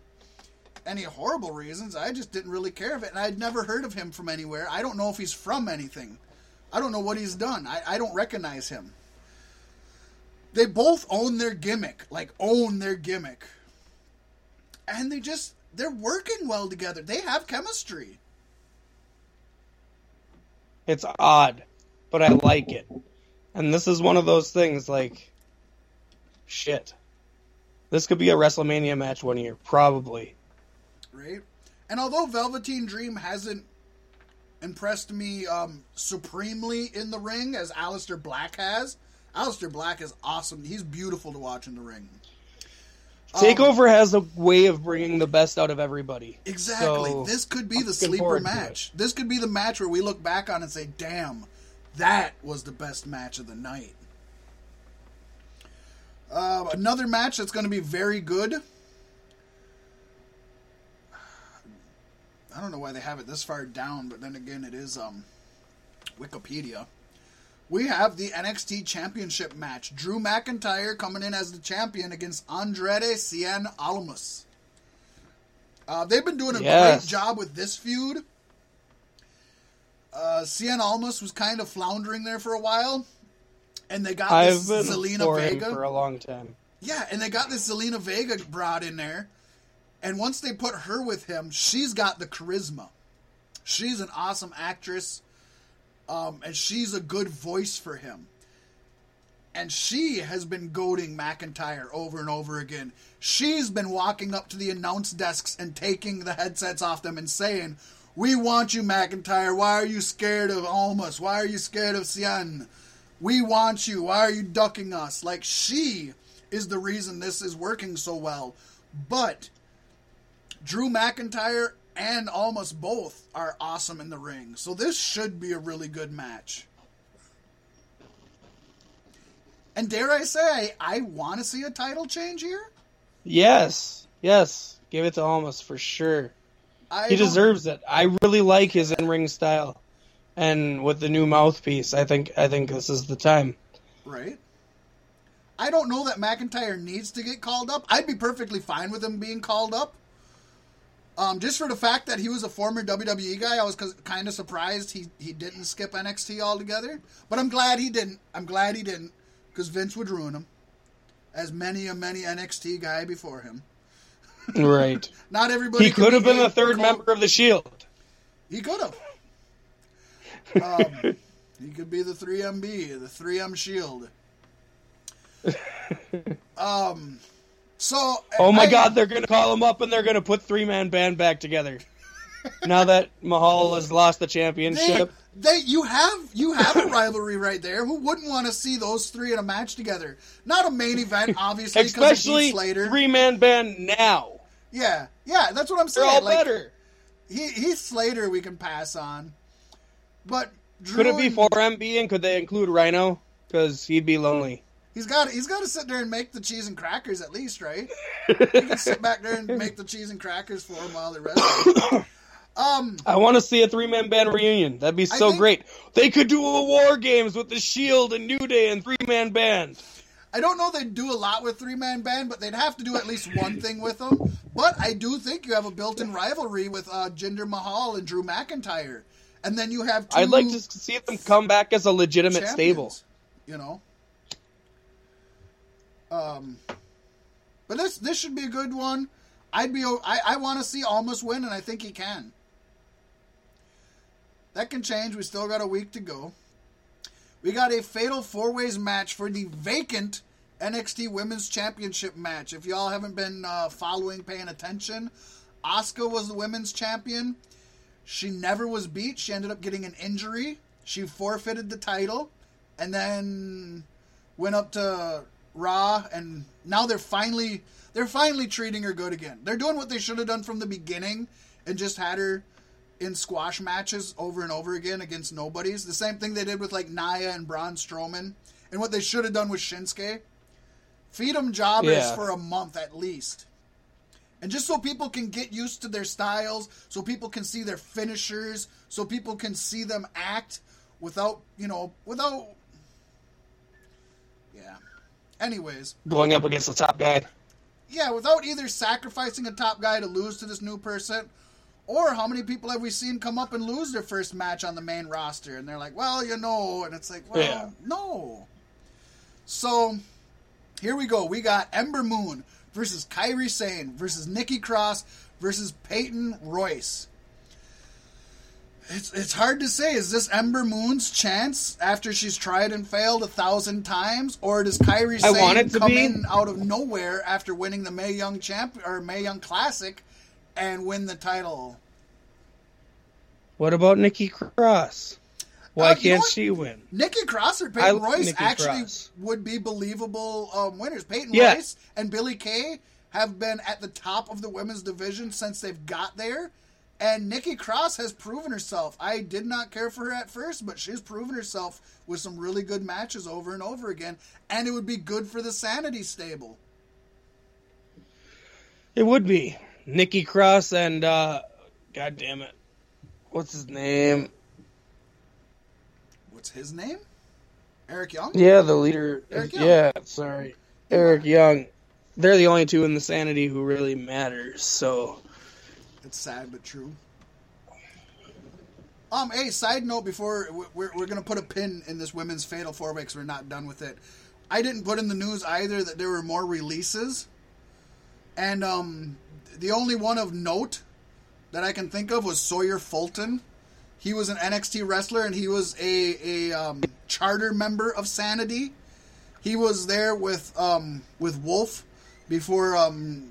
any horrible reasons. I just didn't really care of it, and I'd never heard of him from anywhere. I don't know if he's from anything. I don't know what he's done. I, I don't recognize him. They both own their gimmick, like own their gimmick, and they just they're working well together. They have chemistry. It's odd, but I like it. And this is one of those things like shit. This could be a WrestleMania match one year, probably. right? And although Velveteen Dream hasn't impressed me um, supremely in the ring as Aleister Black has, Aleister Black is awesome. He's beautiful to watch in the ring. Um, Takeover has a way of bringing the best out of everybody. Exactly. So, this could be I'm the sleeper match. This could be the match where we look back on and say, "Damn, that was the best match of the night." Uh, another match that's going to be very good. I don't know why they have it this far down, but then again, it is um, Wikipedia. We have the NXT Championship match. Drew McIntyre coming in as the champion against Andrade Cien Almas. Uh, they've been doing a Yes. great job with this feud. Uh, Cien Almas was kind of floundering there for a while, and they got I've this Zelina Vega. for a long time. Yeah, and they got this Zelina Vega brought in there. And once they put her with him, she's got the charisma. She's an awesome actress. Um, and she's a good voice for him. And she has been goading McIntyre over and over again. She's been walking up to the announce desks and taking the headsets off them and saying, We want you, McIntyre. Why are you scared of Almas? Why are you scared of Cien? We want you. Why are you ducking us? Like, she is the reason this is working so well. But Drew McIntyre and Almas both are awesome in the ring. So this should be a really good match. And dare I say, I, I want to see a title change here. Yes, yes, give it to Almas for sure. I He deserves it. I really like his in-ring style, and with the new mouthpiece, I think I think this is the time. Right. I don't know that McIntyre needs to get called up. I'd be perfectly fine with him being called up. Um, just for the fact that he was a former WWE guy, I was kind of surprised he, he didn't skip NXT altogether. But I'm glad he didn't. I'm glad he didn't because Vince would ruin him, as many a many NXT guy before him. Right. Not everybody. he could have be been the third member of the Shield. He could have. Um, He could be the 3MB, the 3M Shield. um, so. Oh my I- God, they're gonna call him up and they're gonna put three man band back together. now that Mahal has lost the championship, they, you have you have a rivalry right there. Who wouldn't want to see those three in a match together? Not a main event, obviously, especially Slater. three man band now, Yeah, yeah, that's what I'm saying. they're all like, better. He, Heath Slater, we can pass on, but Drew Could it be four MB and could they include Rhino? Because he'd be lonely. He's got he's got to sit there and make the cheese and crackers at least, right? he can sit back there and make the cheese and crackers for him while they're wrestling. Um, I want to see a three man band reunion. That'd be so think- great. They could do a War Games with the Shield and New Day and three man band. I don't know they'd do a lot with three man band, but they'd have to do at least one thing with them. But I do think you have a built in rivalry with uh, Jinder Mahal and Drew McIntyre, and then you have. Two I'd like to see them come back as a legitimate stable. You know. Um, but this this should be a good one. I'd be I I want to see Almas win, and I think he can. That can change. We still got a week to go. We got a fatal four ways match for the vacant NXT Women's Championship match. If y'all haven't been uh, following, paying attention, Asuka was the women's champion. She never was beat. She ended up getting an injury. She forfeited the title, and then went up to Raw, and now they're finally they're finally treating her good again. They're doing what they should have done from the beginning, and just had her in squash matches over and over again against nobodies. The same thing they did with like Nia and Braun Strowman, and what they should have done with Shinsuke. Feed them jobbers Yeah. for a month at least. And just so people can get used to their styles, so people can see their finishers, so people can see them act without, you know, without. Yeah. Anyways, Going up against the top guy. yeah, without either sacrificing a top guy to lose to this new person, or how many people have we seen come up and lose their first match on the main roster? And they're like, well, you know, and it's like, well, Yeah. no. So here we go. We got Ember Moon versus Kairi Sane versus Nikki Cross versus Peyton Royce. It's it's hard to say. Is this Ember Moon's chance after she's tried and failed a thousand times, or does Kairi Sane want it to come be. in out of nowhere after winning the Mae Young champ or Mae Young Classic and win the title? What about Nikki Cross? Why Uh, can't what? she win? Nikki Cross or Peyton Royce Nikki actually Cross. would be believable um, winners. Peyton Yeah. Royce and Billy Kay have been at the top of the women's division since they've got there. And Nikki Cross has proven herself. I did not care for her at first, but she's proven herself with some really good matches over and over again. And it would be good for the Sanity stable. It would be Nikki Cross and uh, God damn it, what's his name? What's his name? Eric Young? Yeah, the leader. Eric Young. Yeah, sorry, Eric Young. They're the only two in the Sanity who really matters. So It's sad but true. Um, hey, side note before we're, we're going to put a pin in this women's fatal four way because we're not done with it. I didn't put in the news either that there were more releases. And um, the only one of note that I can think of was Sawyer Fulton. He was an NXT wrestler and he was a, a um, charter member of Sanity. He was there with um, with Wolfe before um,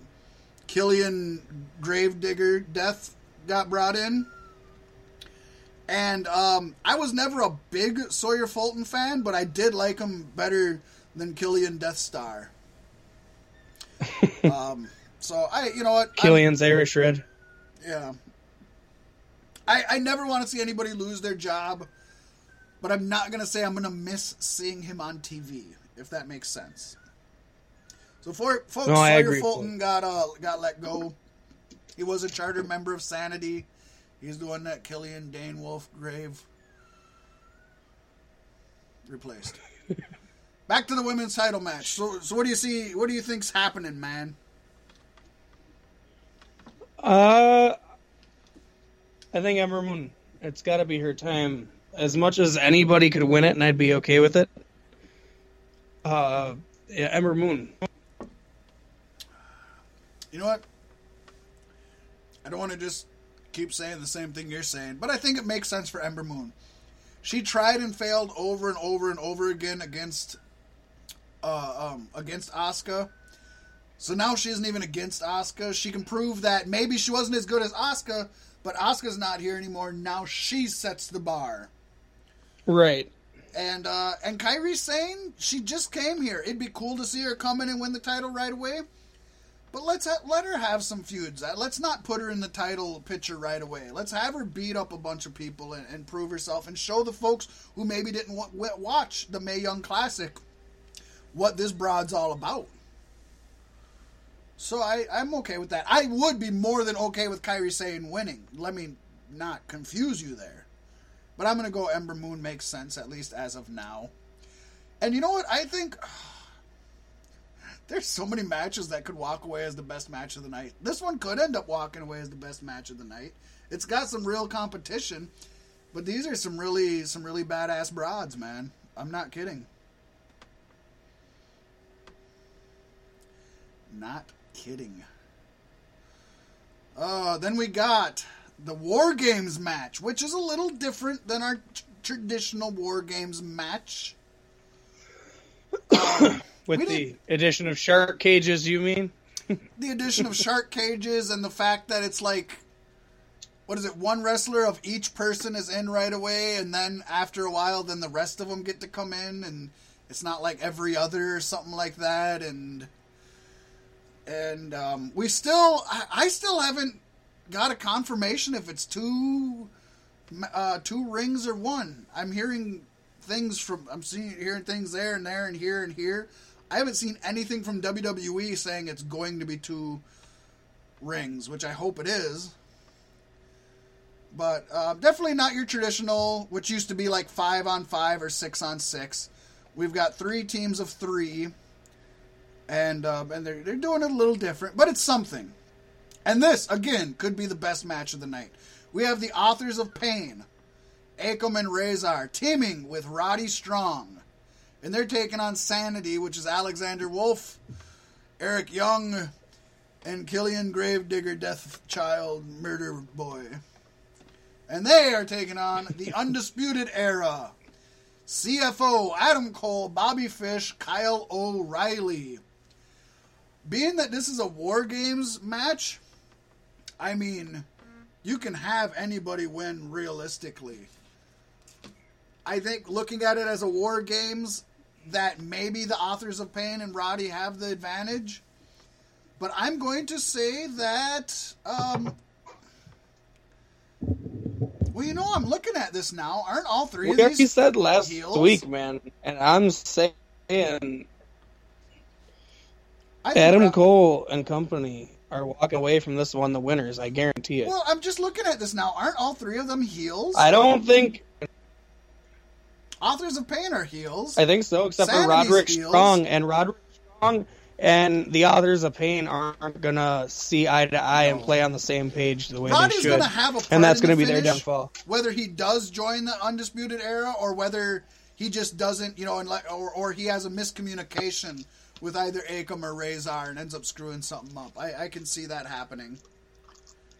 Killian Gravedigger Death got brought in. And um, I was never a big Sawyer Fulton fan, but I did like him better than Killian Death Star. um, so I, you know what, I'm- Killian's Irish Red. yeah. I, I never want to see anybody lose their job, but I'm not going to say I'm going to miss seeing him on TV, if that makes sense. So, for, folks, No, I Sawyer Fulton got uh, got let go. He was a charter member of Sanity. He's the one that Killian Dain Wolf Grave replaced. Back to the women's title match. So, so what do you see? What do you think's happening, man? Uh, I think Ember Moon. It's got to be her time. As much as anybody could win it, and I'd be okay with it. Uh, yeah, Ember Moon. You know what? I don't want to just keep saying the same thing you're saying, but I think it makes sense for Ember Moon. She tried and failed over and over and over again against uh, um, against Asuka. So now she isn't even against Asuka. She can prove that maybe she wasn't as good as Asuka, but Asuka's not here anymore. Now she sets the bar. Right. And uh, and Kairi Sane, she just came here. It'd be cool to see her come in and win the title right away. But let's ha- let her have some feuds. Uh, Let's not put her in the title picture right away. Let's have her beat up a bunch of people and, and prove herself and show the folks who maybe didn't wa- watch the Mae Young Classic what this broad's all about. So I, I'm okay with that. I would be more than okay with Kairi Sane winning. Let me not confuse you there. But I'm going to go Ember Moon makes sense, at least as of now. And you know what? I think there's so many matches that could walk away as the best match of the night. This one could end up walking away as the best match of the night. It's got some real competition, but these are some really some really badass broads, man. I'm not kidding. Not kidding. Uh, then we got the War Games match, which is a little different than our t- traditional War Games match. With the addition of shark cages, you mean? the addition of shark cages and the fact that it's like what is it one wrestler of each person is in right away and then after a while then the rest of them get to come in and it's not like every other or something like that and and um, we still I, I still haven't got a confirmation if it's two uh, two rings or one i'm hearing things from i'm seeing hearing things there and there and here and here I haven't seen anything from WWE saying it's going to be two rings, which I hope it is. But uh, definitely not your traditional, which used to be like five on five or six on six. We've got three teams of three, and uh, and they're they're doing it a little different, but it's something. And this again could be the best match of the night. We have the authors of Pain, Akam and Razor, teaming with Roddy Strong and they're taking on Sanity, which is Alexander Wolfe, Eric Young, and Killian Gravedigger, Death Child, Murder Boy. And they are taking on the Undisputed Era. CFO, Adam Cole, Bobby Fish, Kyle O'Reilly. Being that this is a War Games match, I mean, you can have anybody win realistically. I think looking at it as a War Games, that maybe the authors of Pain and Roddy have the advantage. But I'm going to say that. Um, well, you know, I'm looking at this now. Aren't all three We of these said last heels? week, man, and I'm saying Adam Cole and company are walking away from this one the winners. I guarantee it. Well, I'm just looking at this now. Aren't all three of them heels? I don't think Authors of Pain are heels. I think so, except for Sanity's Roderick heels. Strong and Roderick Strong and the authors of Pain aren't gonna see eye to eye and play on the same page the way Roddy's they should. gonna have a and that's gonna the be their downfall. Whether he does join the Undisputed Era or whether he just doesn't, you know, and like, or, or he has a miscommunication with either Akam or Razor and ends up screwing something up. I, I can see that happening.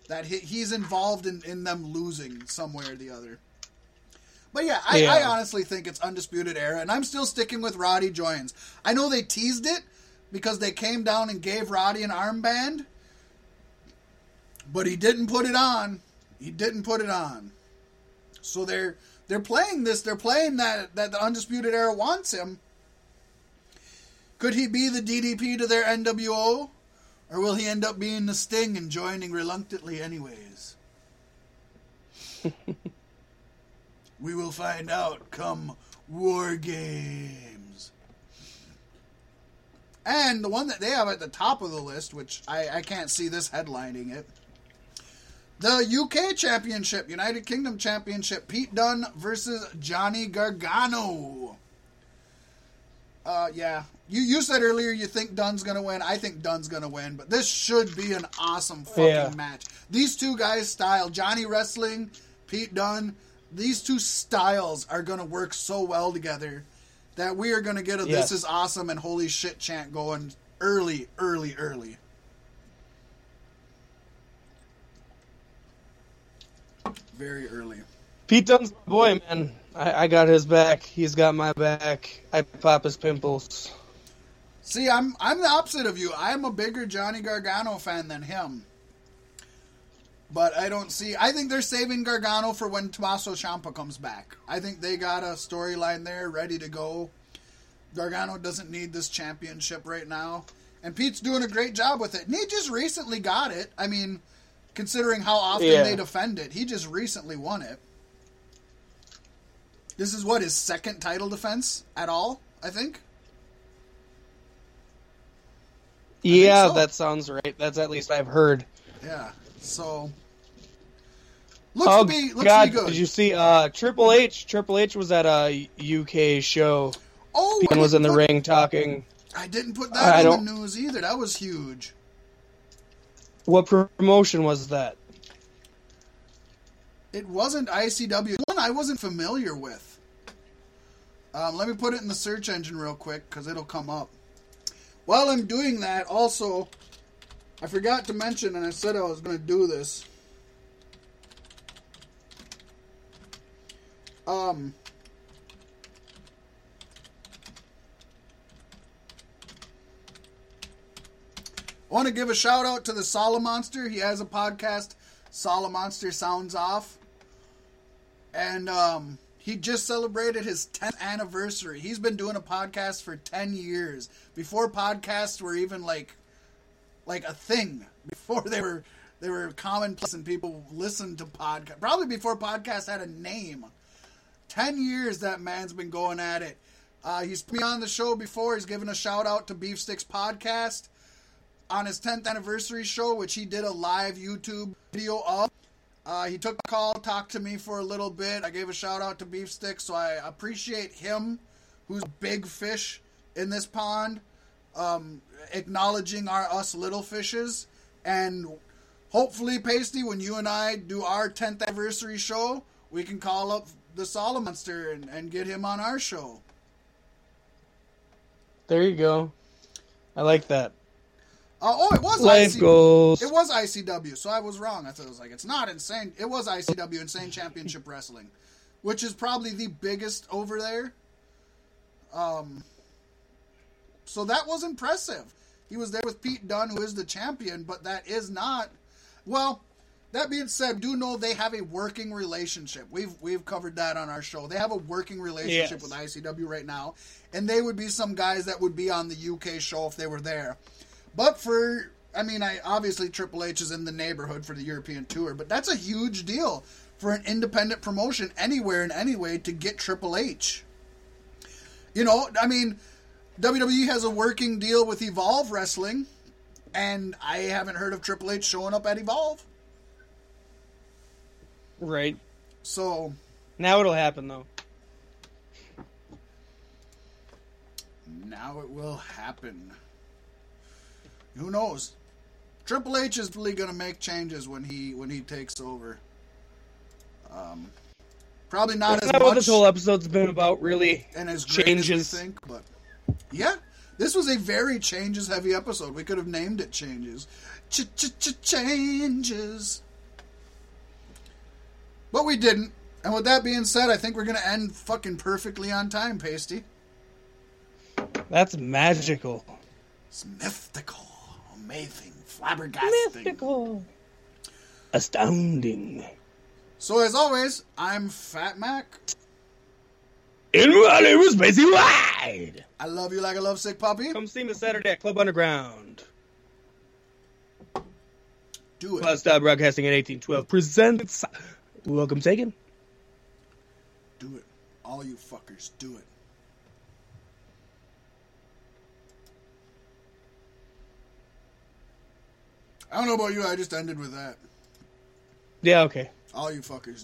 That he, he's involved in, in them losing some way or the other. But yeah, I, Yeah. I honestly think it's Undisputed Era, and I'm still sticking with Roddy joins. I know they teased it because they came down and gave Roddy an armband, but he didn't put it on. He didn't put it on. So they're they're playing this. They're playing that that the Undisputed Era wants him. Could he be the DDP to their NWO, or will he end up being the Sting and joining reluctantly anyways? we will find out come War Games. And the one that they have at the top of the list, which I, I can't see this headlining it, the UK Championship, United Kingdom Championship, Pete Dunne versus Johnny Gargano. Uh, yeah. You you said earlier you think Dunne's gonna win. I think Dunne's gonna win, but this should be an awesome fucking Yeah. match. These two guys' style, Johnny Wrestling, Pete Dunne. these two styles are gonna work so well together that we are gonna get a Yes. this is awesome and holy shit chant going early, early, early. Very early. Pete Dunne's my boy, man. I, I got his back. He's got my back. I pop his pimples. See, I'm I'm the opposite of you. I'm a bigger Johnny Gargano fan than him. But I don't see. I think they're saving Gargano for when Tommaso Ciampa comes back. I think they got a storyline there ready to go. Gargano doesn't need this championship right now, and Pete's doing a great job with it. And he just recently got it. I mean, considering how often Yeah. they defend it, he just recently won it. This is what his second title defense at all. I think. Yeah, so. that sounds right. That's at least I've heard. Yeah. So looks oh to be looks God! to be good. Did you see uh, Triple H? Triple H was at a UK show oh, and was in the put- ring talking. I didn't put that I in don't- the news either. That was huge. What promotion was that? It wasn't ICW. One I wasn't familiar with. Um, let me put it in the search engine real quick because it'll come up. While I'm doing that, also, I forgot to mention, and I said I was going to do this. Um, I want to give a shout out to the Solomonster. He has a podcast, Solomonster Sounds Off. And um, he just celebrated his 10th anniversary. He's been doing a podcast for 10 years. Before podcasts were even like like a thing. Before they were they were commonplace and people listened to podcasts. Probably before podcasts had a name. 10 years that man's been going at it. Uh, he's been on the show before. He's given a shout out to Beef Sticks Podcast on his 10th anniversary show, which he did a live YouTube video of. Uh, he took a call, talked to me for a little bit. I gave a shout out to Beef Sticks, so I appreciate him, who's a big fish in this pond, um, acknowledging our us little fishes. And hopefully, Pasty, when you and I do our 10th anniversary show, we can call up the Solomonster and, and get him on our show. There you go. I like that. Uh, oh, it was Life IC- goals. It was ICW, so I was wrong. I thought it was like it's not insane. It was ICW, Insane Championship Wrestling, which is probably the biggest over there. Um, so that was impressive. He was there with Pete Dunne, who is the champion, but that is not. Well, that being said, do know they have a working relationship. We've we've covered that on our show. They have a working relationship Yes. with ICW right now, and they would be some guys that would be on the UK show if they were there. But for, I mean, I obviously Triple H is in the neighborhood for the European tour, but that's a huge deal for an independent promotion anywhere and anyway to get Triple H. You know, I mean, WWE has a working deal with Evolve Wrestling, and I haven't heard of Triple H showing up at Evolve. Right. So, Now it'll happen though. now it will happen. Who knows? Triple H is really going to make changes when he when he takes over. Um, probably not Isn't as that much what this whole episode's been about, really? and as great changes? as think, but yeah, this was a very changes heavy episode. We could have named it changes, ch ch ch changes, but we didn't. And with that being said, I think we're gonna end fucking perfectly on time, Pasty. That's magical. It's mythical, amazing, flabbergasting. mystical, Astounding. So as always, I'm Fat Mac. In my name is Spacey Wide. I love you like a lovesick puppy. Come see me Saturday at Club Underground. Do it. Plus Style Broadcasting at 1812 presents Welcome Taken. Do it. All you fuckers, do it. I don't know about you, I just ended with that. Yeah, okay. All you fuckers,